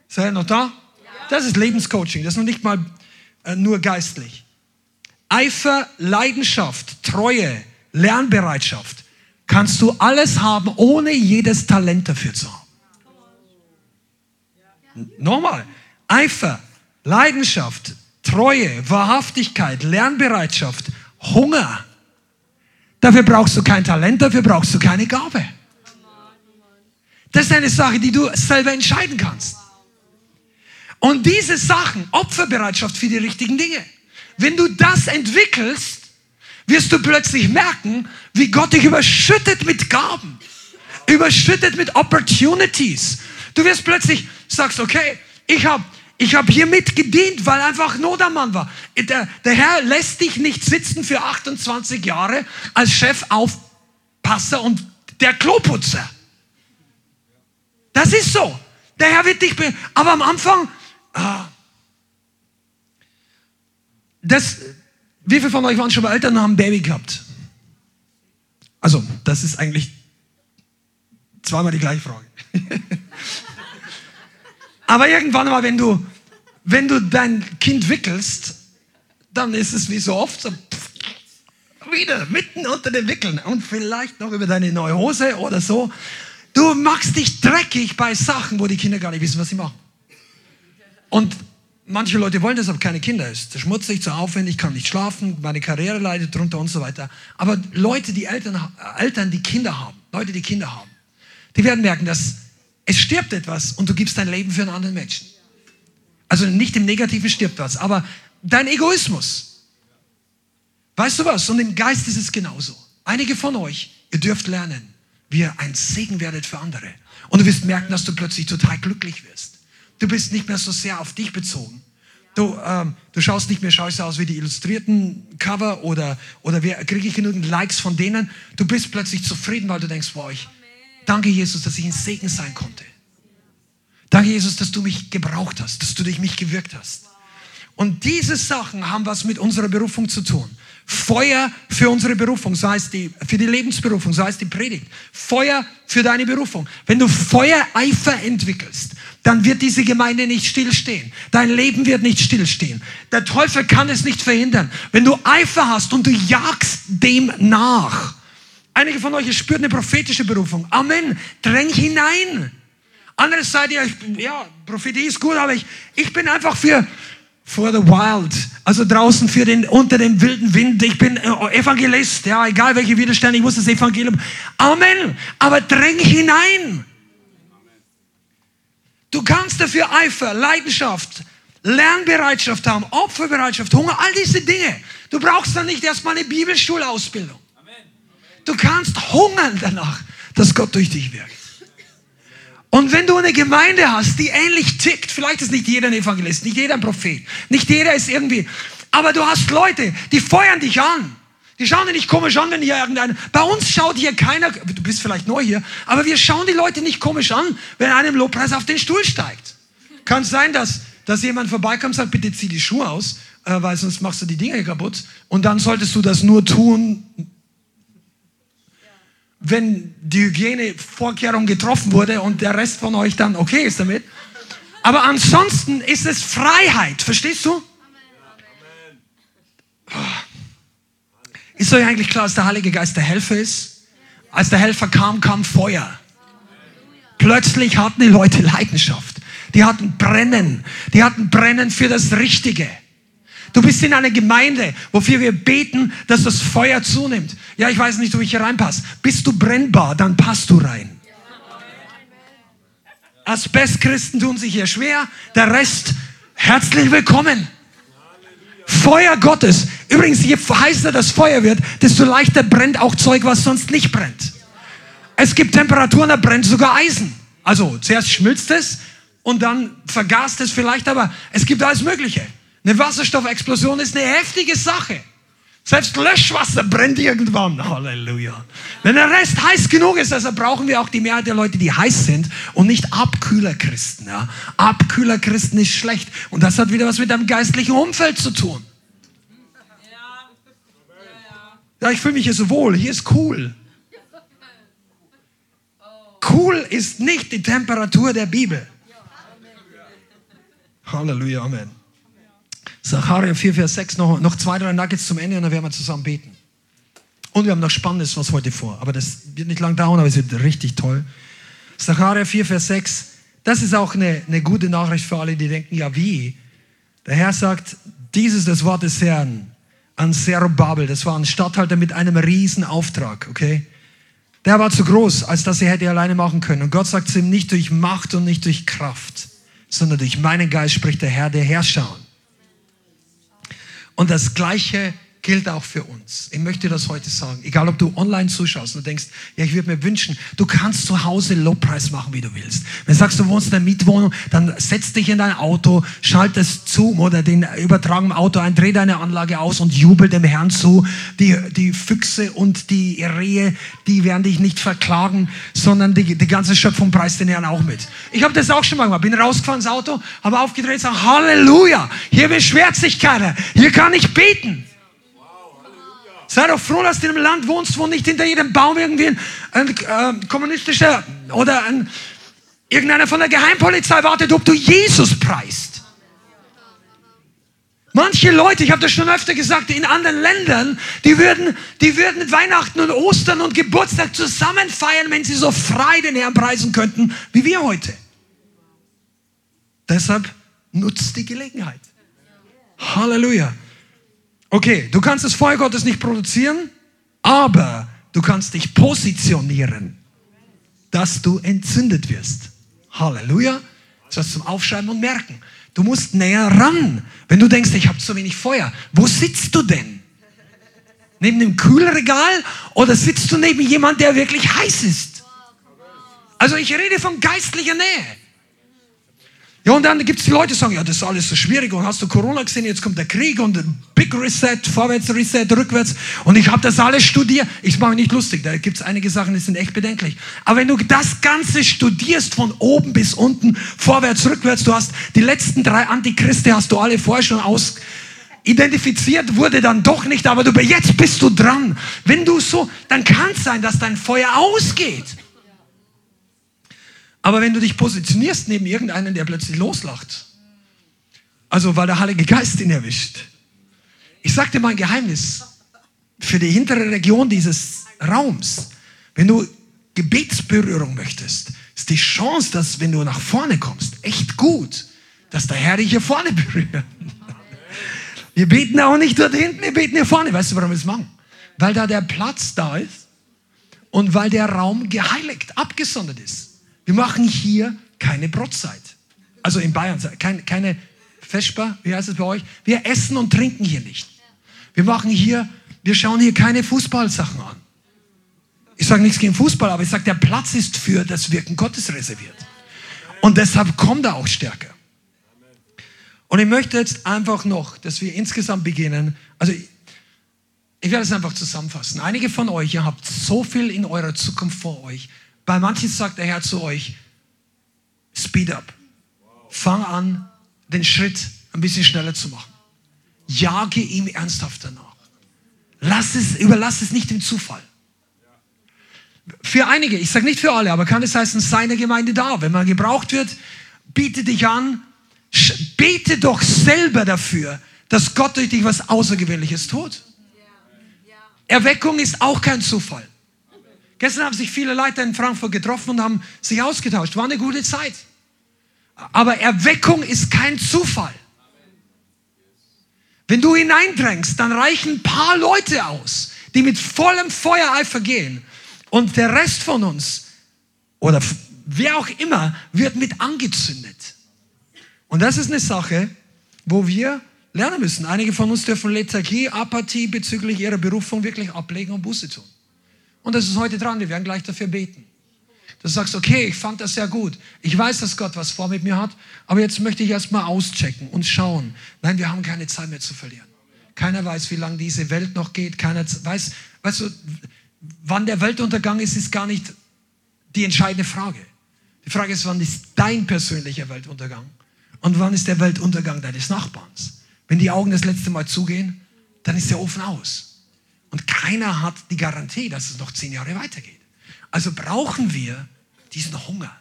Seid ihr noch da? Das ist Lebenscoaching, das ist noch nicht mal äh, nur geistlich. Eifer, Leidenschaft, Treue, Lernbereitschaft kannst du alles haben, ohne jedes Talent dafür zu haben. Nochmal, Eifer, Leidenschaft, Treue, Wahrhaftigkeit, Lernbereitschaft, Hunger. Dafür brauchst du kein Talent, dafür brauchst du keine Gabe. Das ist eine Sache, die du selber entscheiden kannst. Und diese Sachen, Opferbereitschaft für die richtigen Dinge, wenn du das entwickelst, wirst du plötzlich merken, wie Gott dich überschüttet mit Gaben, überschüttet mit Opportunities. Du wirst plötzlich sagst, okay, ich habe ich hab hier mitgedient, weil einfach Not am Mann war. Der, der Herr lässt dich nicht sitzen für 28 Jahre als Chef Aufpasser und der Kloputzer. Das ist so. Der Herr wird dich, aber am Anfang Ah. Das, wie viele von euch waren schon bei Eltern und haben ein Baby gehabt? Also, das ist eigentlich zweimal die gleiche Frage. Aber irgendwann mal, wenn du, wenn du dein Kind wickelst, dann ist es wie so oft so pff, wieder mitten unter den Wickeln und vielleicht noch über deine neue Hose oder so. Du machst dich dreckig bei Sachen, wo die Kinder gar nicht wissen, was sie machen. Und manche Leute wollen deshalb keine Kinder. Es ist schmutzig, zu aufwendig, kann nicht schlafen, meine Karriere leidet drunter und so weiter. Aber Leute, die Eltern, Eltern, die Kinder haben, Leute, die Kinder haben, die werden merken, dass es stirbt etwas und du gibst dein Leben für einen anderen Menschen. Also nicht im Negativen stirbt was, aber dein Egoismus. Weißt du was? Und im Geist ist es genauso. Einige von euch, ihr dürft lernen, wie ihr ein Segen werdet für andere. Und du wirst merken, dass du plötzlich total glücklich wirst. Du bist nicht mehr so sehr auf dich bezogen. Du, ähm, du schaust nicht mehr scheiße aus wie die illustrierten Cover oder, oder kriege ich genügend Likes von denen. Du bist plötzlich zufrieden, weil du denkst, wow, ich danke Jesus, dass ich ein Segen sein konnte. Danke Jesus, dass du mich gebraucht hast, dass du durch mich gewirkt hast. Und diese Sachen haben was mit unserer Berufung zu tun. Feuer für unsere Berufung, so heißt die, für die Lebensberufung, so heißt die Predigt. Feuer für deine Berufung. Wenn du Feuereifer entwickelst, dann wird diese Gemeinde nicht stillstehen. Dein Leben wird nicht stillstehen. Der Teufel kann es nicht verhindern. Wenn du Eifer hast und du jagst dem nach. Einige von euch spürt eine prophetische Berufung. Amen. Dräng hinein. Andere seid ihr, ja, Prophetie ist gut, aber ich, ich bin einfach für, for the wild. Also draußen für den, unter dem wilden Wind. Ich bin äh, Evangelist. Ja, egal welche Widerstände, ich muss das Evangelium. Amen. Aber dräng hinein. Du kannst dafür Eifer, Leidenschaft, Lernbereitschaft haben, Opferbereitschaft, Hunger, all diese Dinge. Du brauchst dann nicht erstmal eine Bibelschulausbildung. Du kannst hungern danach, dass Gott durch dich wirkt. Und wenn du eine Gemeinde hast, die ähnlich tickt, vielleicht ist nicht jeder ein Evangelist, nicht jeder ein Prophet, nicht jeder ist irgendwie, aber du hast Leute, die feuern dich an. Die schauen dich nicht komisch an, wenn hier irgendein. Bei uns schaut hier keiner, du bist vielleicht neu hier, aber wir schauen die Leute nicht komisch an, wenn einer im Lobpreis auf den Stuhl steigt. Kann es sein, dass, dass jemand vorbeikommt und sagt, bitte zieh die Schuhe aus, äh, weil sonst machst du die Dinge kaputt. Und dann solltest du das nur tun, wenn die Hygienevorkehrung getroffen wurde und der Rest von euch dann okay ist damit. Aber ansonsten ist es Freiheit, verstehst du? Amen. Ist euch eigentlich klar, dass der Heilige Geist der Helfer ist? Als der Helfer kam, kam Feuer. Plötzlich hatten die Leute Leidenschaft. Die hatten Brennen. Die hatten Brennen für das Richtige. Du bist in einer Gemeinde, wofür wir beten, dass das Feuer zunimmt. Ja, ich weiß nicht, wo ich hier reinpasse. Bist du brennbar, dann passt du rein. Asbestchristen tun sich hier schwer. Der Rest, herzlich willkommen. Feuer Gottes. Übrigens, je heißer das Feuer wird, desto leichter brennt auch Zeug, was sonst nicht brennt. Es gibt Temperaturen, da brennt sogar Eisen. Also zuerst schmilzt es und dann vergast es vielleicht, aber es gibt alles Mögliche. Eine Wasserstoffexplosion ist eine heftige Sache. Selbst Löschwasser brennt irgendwann. Halleluja. Wenn der Rest heiß genug ist, also brauchen wir auch die Mehrheit der Leute, die heiß sind und nicht Abkühlerchristen. Ja? Abkühlerchristen ist schlecht. Und das hat wieder was mit deinem geistlichen Umfeld zu tun. Ja, ich fühle mich hier so wohl. Hier ist cool. Cool ist nicht die Temperatur der Bibel. Halleluja, Amen. Sacharja 4, Vers 6, noch, noch zwei, drei Nuggets zum Ende und dann werden wir zusammen beten. Und wir haben noch Spannendes was heute vor. Aber das wird nicht lang dauern, aber es wird richtig toll. Sacharja 4, Vers 6. Das ist auch eine, eine gute Nachricht für alle, die denken, ja wie? Der Herr sagt, dieses das Wort des Herrn an Zerubabel. Das war ein Statthalter mit einem riesen Auftrag, okay? Der war zu groß, als dass er hätte alleine machen können. Und Gott sagt zu ihm, nicht durch Macht und nicht durch Kraft, sondern durch meinen Geist spricht der Herr, der Herrscher. Und das Gleiche gilt auch für uns. Ich möchte das heute sagen. Egal, ob du online zuschaust und denkst, ja, ich würde mir wünschen, du kannst zu Hause Lobpreis machen, wie du willst. Wenn du sagst, du wohnst in einer Mietwohnung, dann setz dich in dein Auto, schalt das Zoom oder den Übertragung im Auto ein, dreh deine Anlage aus und jubel dem Herrn zu. Die, die Füchse und die Rehe, die werden dich nicht verklagen, sondern die, die ganze Schöpfung preist den Herrn auch mit. Ich habe das auch schon mal gemacht. Bin rausgefahren ins Auto, habe aufgedreht und sage, Halleluja, hier beschwert sich keiner. Hier kann ich beten. Sei doch froh, dass du in einem Land wohnst, wo nicht hinter jedem Baum irgendwie ein, ein äh, kommunistischer oder ein, irgendeiner von der Geheimpolizei wartet, ob du Jesus preist. Manche Leute, ich habe das schon öfter gesagt, in anderen Ländern, die würden, die würden Weihnachten und Ostern und Geburtstag zusammen feiern, wenn sie so frei den Herrn preisen könnten, wie wir heute. Deshalb nutzt die Gelegenheit. Halleluja. Okay, du kannst das Feuer Gottes nicht produzieren, aber du kannst dich positionieren, dass du entzündet wirst. Halleluja. Das ist zum Aufschreiben und merken. Du musst näher ran. Wenn du denkst, ich habe zu wenig Feuer, wo sitzt du denn? Neben dem Kühlregal oder sitzt du neben jemand, der wirklich heiß ist? Also ich rede von geistlicher Nähe. Ja, und dann gibt es Leute, die sagen, ja, das ist alles so schwierig und hast du Corona gesehen, jetzt kommt der Krieg und ein Big Reset, Vorwärts, Reset, rückwärts und ich habe das alles studiert. Ich mache mich nicht lustig, da gibt es einige Sachen, die sind echt bedenklich. Aber wenn du das Ganze studierst von oben bis unten, vorwärts, rückwärts, du hast die letzten drei Antichristen, hast du alle vorher schon aus identifiziert wurde dann doch nicht, aber du, jetzt bist du dran. Wenn du so, dann kann es sein, dass dein Feuer ausgeht. Aber wenn du dich positionierst neben irgendeinen, der plötzlich loslacht, also weil der Heilige Geist ihn erwischt. Ich sag dir mal ein Geheimnis für die hintere Region dieses Raums. Wenn du Gebetsberührung möchtest, ist die Chance, dass wenn du nach vorne kommst, echt gut, dass der Herr dich hier vorne berührt. Wir beten auch nicht dort hinten, wir beten hier vorne. Weißt du, warum wir es machen? Weil da der Platz da ist und weil der Raum geheiligt, abgesondert ist. Wir machen hier keine Brotzeit. Also in Bayern, keine, keine Vesper, wie heißt es bei euch? Wir essen und trinken hier nicht. Wir machen hier, wir schauen hier keine Fußballsachen an. Ich sage nichts gegen Fußball, aber ich sage, der Platz ist für das Wirken Gottes reserviert. Und deshalb kommt er auch stärker. Und ich möchte jetzt einfach noch, dass wir insgesamt beginnen. Also ich, ich werde es einfach zusammenfassen. Einige von euch, ihr habt so viel in eurer Zukunft vor euch. Bei manchen sagt der Herr zu euch, speed up. Fang an, den Schritt ein bisschen schneller zu machen. Jage ihm ernsthaft danach. Lass es, überlass es nicht dem Zufall. Für einige, ich sage nicht für alle, aber kann es heißen, seine Gemeinde da. Wenn man gebraucht wird, biete dich an, bete doch selber dafür, dass Gott durch dich was Außergewöhnliches tut. Erweckung ist auch kein Zufall. Gestern haben sich viele Leute in Frankfurt getroffen und haben sich ausgetauscht. War eine gute Zeit. Aber Erweckung ist kein Zufall. Wenn du hineindrängst, dann reichen ein paar Leute aus, die mit vollem Feuereifer gehen. Und der Rest von uns, oder wer auch immer, wird mit angezündet. Und das ist eine Sache, wo wir lernen müssen. Einige von uns dürfen Lethargie, Apathie bezüglich ihrer Berufung wirklich ablegen und Buße tun. Und das ist heute dran. Wir werden gleich dafür beten. Du sagst, okay, ich fand das sehr gut. Ich weiß, dass Gott was vor mit mir hat, aber jetzt möchte ich erstmal auschecken und schauen. Nein, wir haben keine Zeit mehr zu verlieren. Keiner weiß, wie lange diese Welt noch geht. Keiner weiß, weißt du, wann der Weltuntergang ist, ist gar nicht die entscheidende Frage. Die Frage ist, wann ist dein persönlicher Weltuntergang? Und wann ist der Weltuntergang deines Nachbarns? Wenn die Augen das letzte Mal zugehen, dann ist der Ofen aus. Und keiner hat die Garantie, dass es noch zehn Jahre weitergeht. Also brauchen wir diesen Hunger,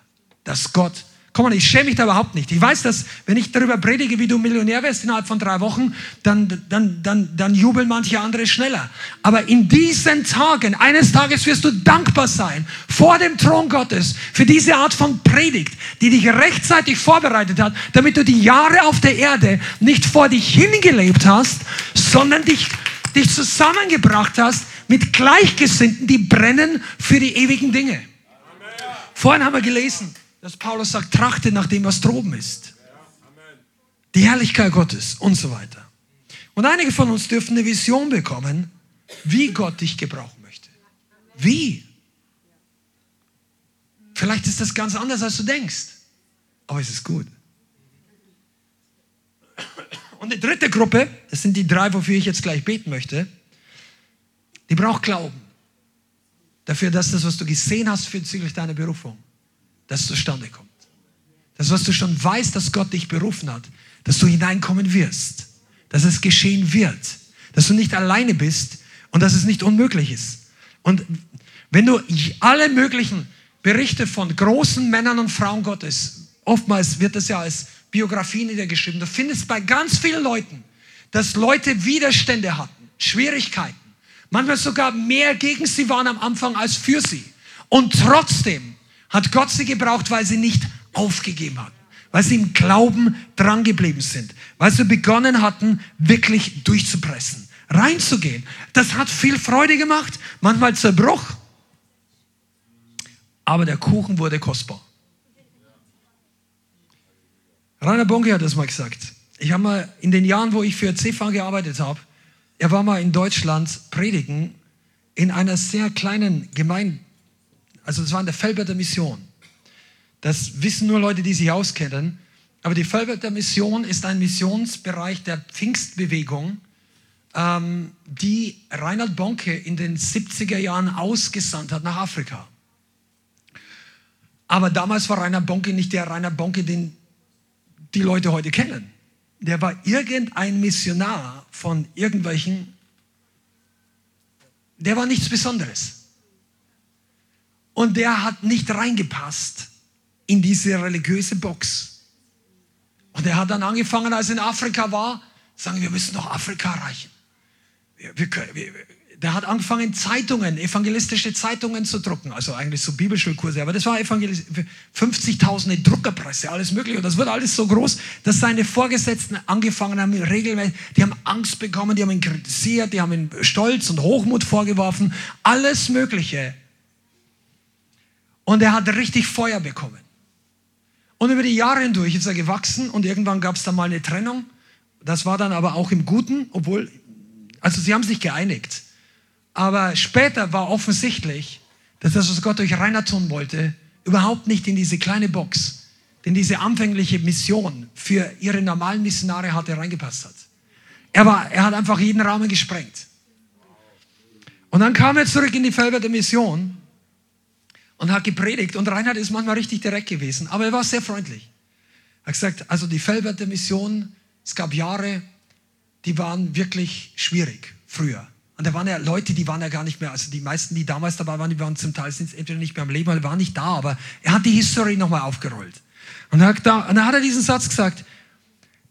dass Gott Komm mal, ich schäme mich da überhaupt nicht. Ich weiß, dass wenn ich darüber predige, wie du Millionär wirst innerhalb von drei Wochen, dann, dann, dann, dann jubeln manche andere schneller. Aber in diesen Tagen, eines Tages wirst du dankbar sein vor dem Thron Gottes für diese Art von Predigt, die dich rechtzeitig vorbereitet hat, damit du die Jahre auf der Erde nicht vor dich hingelebt hast, sondern dich, dich zusammengebracht hast mit Gleichgesinnten, die brennen für die ewigen Dinge. Vorhin haben wir gelesen, dass Paulus sagt, trachte nach dem, was droben ist. Die Herrlichkeit Gottes und so weiter. Und einige von uns dürfen eine Vision bekommen, wie Gott dich gebrauchen möchte. Wie? Vielleicht ist das ganz anders, als du denkst. Aber es ist gut. Und die dritte Gruppe, das sind die drei, wofür ich jetzt gleich beten möchte, die braucht Glauben. Dafür, dass das, was du gesehen hast, für deine Berufung dass es zustande kommt. Das, was du schon weißt, dass Gott dich berufen hat, dass du hineinkommen wirst, dass es geschehen wird, dass du nicht alleine bist und dass es nicht unmöglich ist. Und wenn du alle möglichen Berichte von großen Männern und Frauen Gottes, oftmals wird das ja als Biografie niedergeschrieben, du findest bei ganz vielen Leuten, dass Leute Widerstände hatten, Schwierigkeiten, manchmal sogar mehr gegen sie waren am Anfang als für sie. Und trotzdem hat Gott sie gebraucht, weil sie nicht aufgegeben hatten, weil sie im Glauben drangeblieben sind, weil sie begonnen hatten, wirklich durchzupressen, reinzugehen. Das hat viel Freude gemacht, manchmal Zerbruch, aber der Kuchen wurde kostbar. Rainer Bonke hat das mal gesagt. Ich habe mal in den Jahren, wo ich für CFA gearbeitet habe, er war mal in Deutschland predigen in einer sehr kleinen Gemeinde also das war in der Felberter Mission. Das wissen nur Leute, die sich auskennen. Aber die Felberter Mission ist ein Missionsbereich der Pfingstbewegung, ähm, die Reinhard Bonke in den 70er Jahren ausgesandt hat nach Afrika. Aber damals war Reinhard Bonke nicht der Reinhard Bonke, den die Leute heute kennen. Der war irgendein Missionar von irgendwelchen, der war nichts Besonderes. Und der hat nicht reingepasst in diese religiöse Box. Und er hat dann angefangen, als er in Afrika war, sagen, wir müssen noch Afrika erreichen. Wir, wir, wir, der hat angefangen, Zeitungen, evangelistische Zeitungen zu drucken, also eigentlich so Bibelschulkurse, aber das war 50.000 Druckerpresse, alles mögliche. Und das wurde alles so groß, dass seine Vorgesetzten angefangen haben, regelmäßig, die haben Angst bekommen, die haben ihn kritisiert, die haben ihn Stolz und Hochmut vorgeworfen, alles Mögliche. Und er hat richtig Feuer bekommen. Und über die Jahre hindurch ist er gewachsen und irgendwann gab es dann mal eine Trennung. Das war dann aber auch im Guten, obwohl, also sie haben sich geeinigt. Aber später war offensichtlich, dass das, was Gott durch Rainer tun wollte, überhaupt nicht in diese kleine Box, in diese anfängliche Mission für ihre normalen Missionare hatte, reingepasst hat. Er, war, er hat einfach jeden Rahmen gesprengt. Und dann kam er zurück in die Felder der Mission und hat gepredigt. Und Reinhard ist manchmal richtig direkt gewesen, aber er war sehr freundlich. Er hat gesagt, also die Felberter Mission, es gab Jahre, die waren wirklich schwierig früher. Und da waren ja Leute, die waren ja gar nicht mehr, also die meisten, die damals dabei waren, die waren zum Teil sind entweder nicht mehr am Leben oder waren nicht da, aber er hat die History nochmal aufgerollt. Und, hat da, und dann hat er diesen Satz gesagt,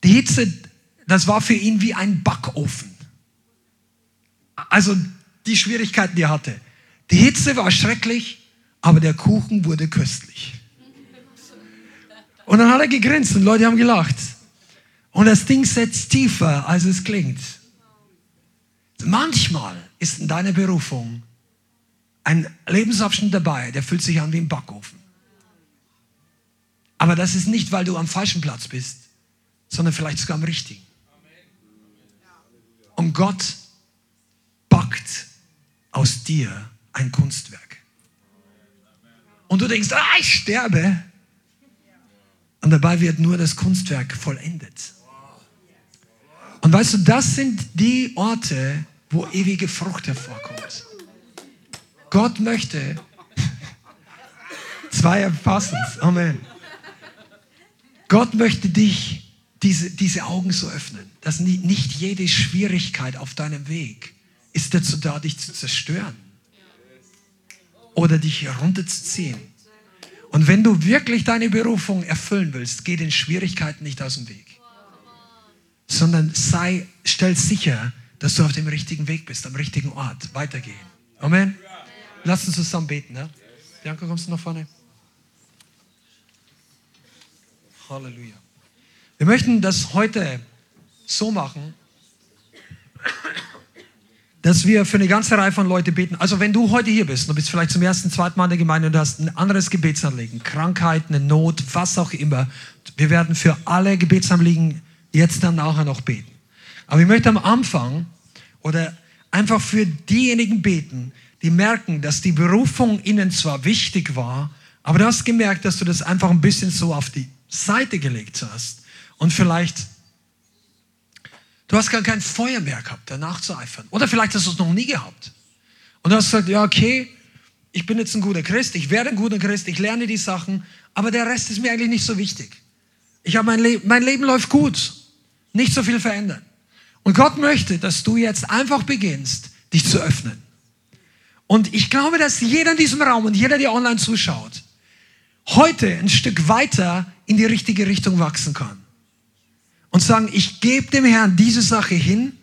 die Hitze, das war für ihn wie ein Backofen. Also die Schwierigkeiten, die er hatte. Die Hitze war schrecklich, aber der Kuchen wurde köstlich. Und dann hat er gegrinst und Leute haben gelacht. Und das Ding setzt tiefer, als es klingt. Manchmal ist in deiner Berufung ein Lebensabschnitt dabei, der fühlt sich an wie ein Backofen. Aber das ist nicht, weil du am falschen Platz bist, sondern vielleicht sogar am richtigen. Und Gott backt aus dir ein Kunstwerk. Und du denkst, ah, ich sterbe. Und dabei wird nur das Kunstwerk vollendet. Und weißt du, das sind die Orte, wo ewige Frucht hervorkommt. Gott möchte, zwei erfassen Amen. Gott möchte dich, diese, diese Augen so öffnen, dass nicht jede Schwierigkeit auf deinem Weg ist dazu da, dich zu zerstören oder dich herunterzuziehen. Und wenn du wirklich deine Berufung erfüllen willst, geh den Schwierigkeiten nicht aus dem Weg, sondern sei, stell sicher, dass du auf dem richtigen Weg bist, am richtigen Ort. Weitergehen. Amen. Lass uns zusammen beten. Ne? Bianca, kommst du nach vorne? Halleluja. Wir möchten das heute so machen, dass wir für eine ganze Reihe von Leuten beten. Also wenn du heute hier bist, du bist vielleicht zum ersten, zweiten Mal in der Gemeinde und hast ein anderes Gebetsanliegen, Krankheit, eine Not, was auch immer. Wir werden für alle Gebetsanliegen jetzt dann nachher noch beten. Aber ich möchte am Anfang oder einfach für diejenigen beten, die merken, dass die Berufung ihnen zwar wichtig war, aber du hast gemerkt, dass du das einfach ein bisschen so auf die Seite gelegt hast und vielleicht du hast gar kein Feuer mehr gehabt, danach zu eifern. Oder vielleicht hast du es noch nie gehabt. Und du hast gesagt, ja, okay, ich bin jetzt ein guter Christ, ich werde ein guter Christ, ich lerne die Sachen, aber der Rest ist mir eigentlich nicht so wichtig. Ich habe mein Leben, mein Leben läuft gut, nicht so viel verändern. Und Gott möchte, dass du jetzt einfach beginnst, dich zu öffnen. Und ich glaube, dass jeder in diesem Raum und jeder, der online zuschaut, heute ein Stück weiter in die richtige Richtung wachsen kann. Und sagen, ich gebe dem Herrn diese Sache hin.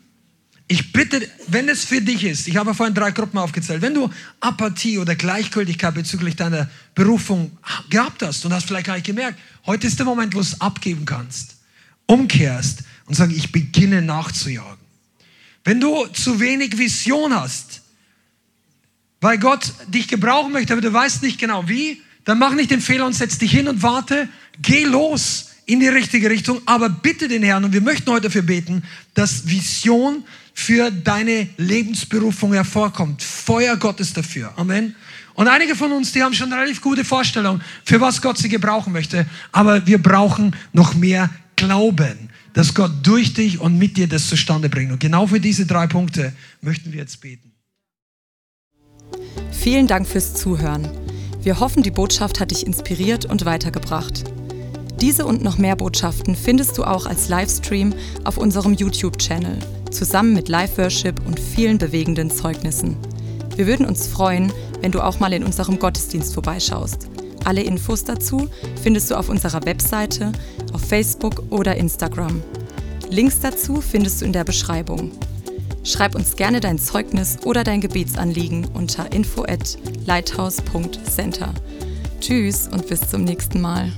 Ich bitte, wenn es für dich ist, ich habe vorhin drei Gruppen aufgezählt, wenn du Apathie oder Gleichgültigkeit bezüglich deiner Berufung gehabt hast und hast vielleicht gar nicht gemerkt, heute ist der Moment, wo du es abgeben kannst, umkehrst und sagen, ich beginne nachzujagen. Wenn du zu wenig Vision hast, weil Gott dich gebrauchen möchte, aber du weißt nicht genau wie, dann mach nicht den Fehler und setz dich hin und warte, geh los in die richtige Richtung, aber bitte den Herrn, und wir möchten heute dafür beten, dass Vision für deine Lebensberufung hervorkommt. Feuer Gottes dafür. Amen. Und einige von uns, die haben schon relativ gute Vorstellung, für was Gott sie gebrauchen möchte, aber wir brauchen noch mehr Glauben dass Gott durch dich und mit dir das zustande bringt. Und genau für diese drei Punkte möchten wir jetzt beten. Vielen Dank fürs Zuhören. Wir hoffen, die Botschaft hat dich inspiriert und weitergebracht. Diese und noch mehr Botschaften findest du auch als Livestream auf unserem YouTube-Channel, zusammen mit Live-Worship und vielen bewegenden Zeugnissen. Wir würden uns freuen, wenn du auch mal in unserem Gottesdienst vorbeischaust. Alle Infos dazu findest du auf unserer Webseite, auf Facebook oder Instagram. Links dazu findest du in der Beschreibung. Schreib uns gerne dein Zeugnis oder dein Gebetsanliegen unter info at lighthouse.center. Tschüss und bis zum nächsten Mal.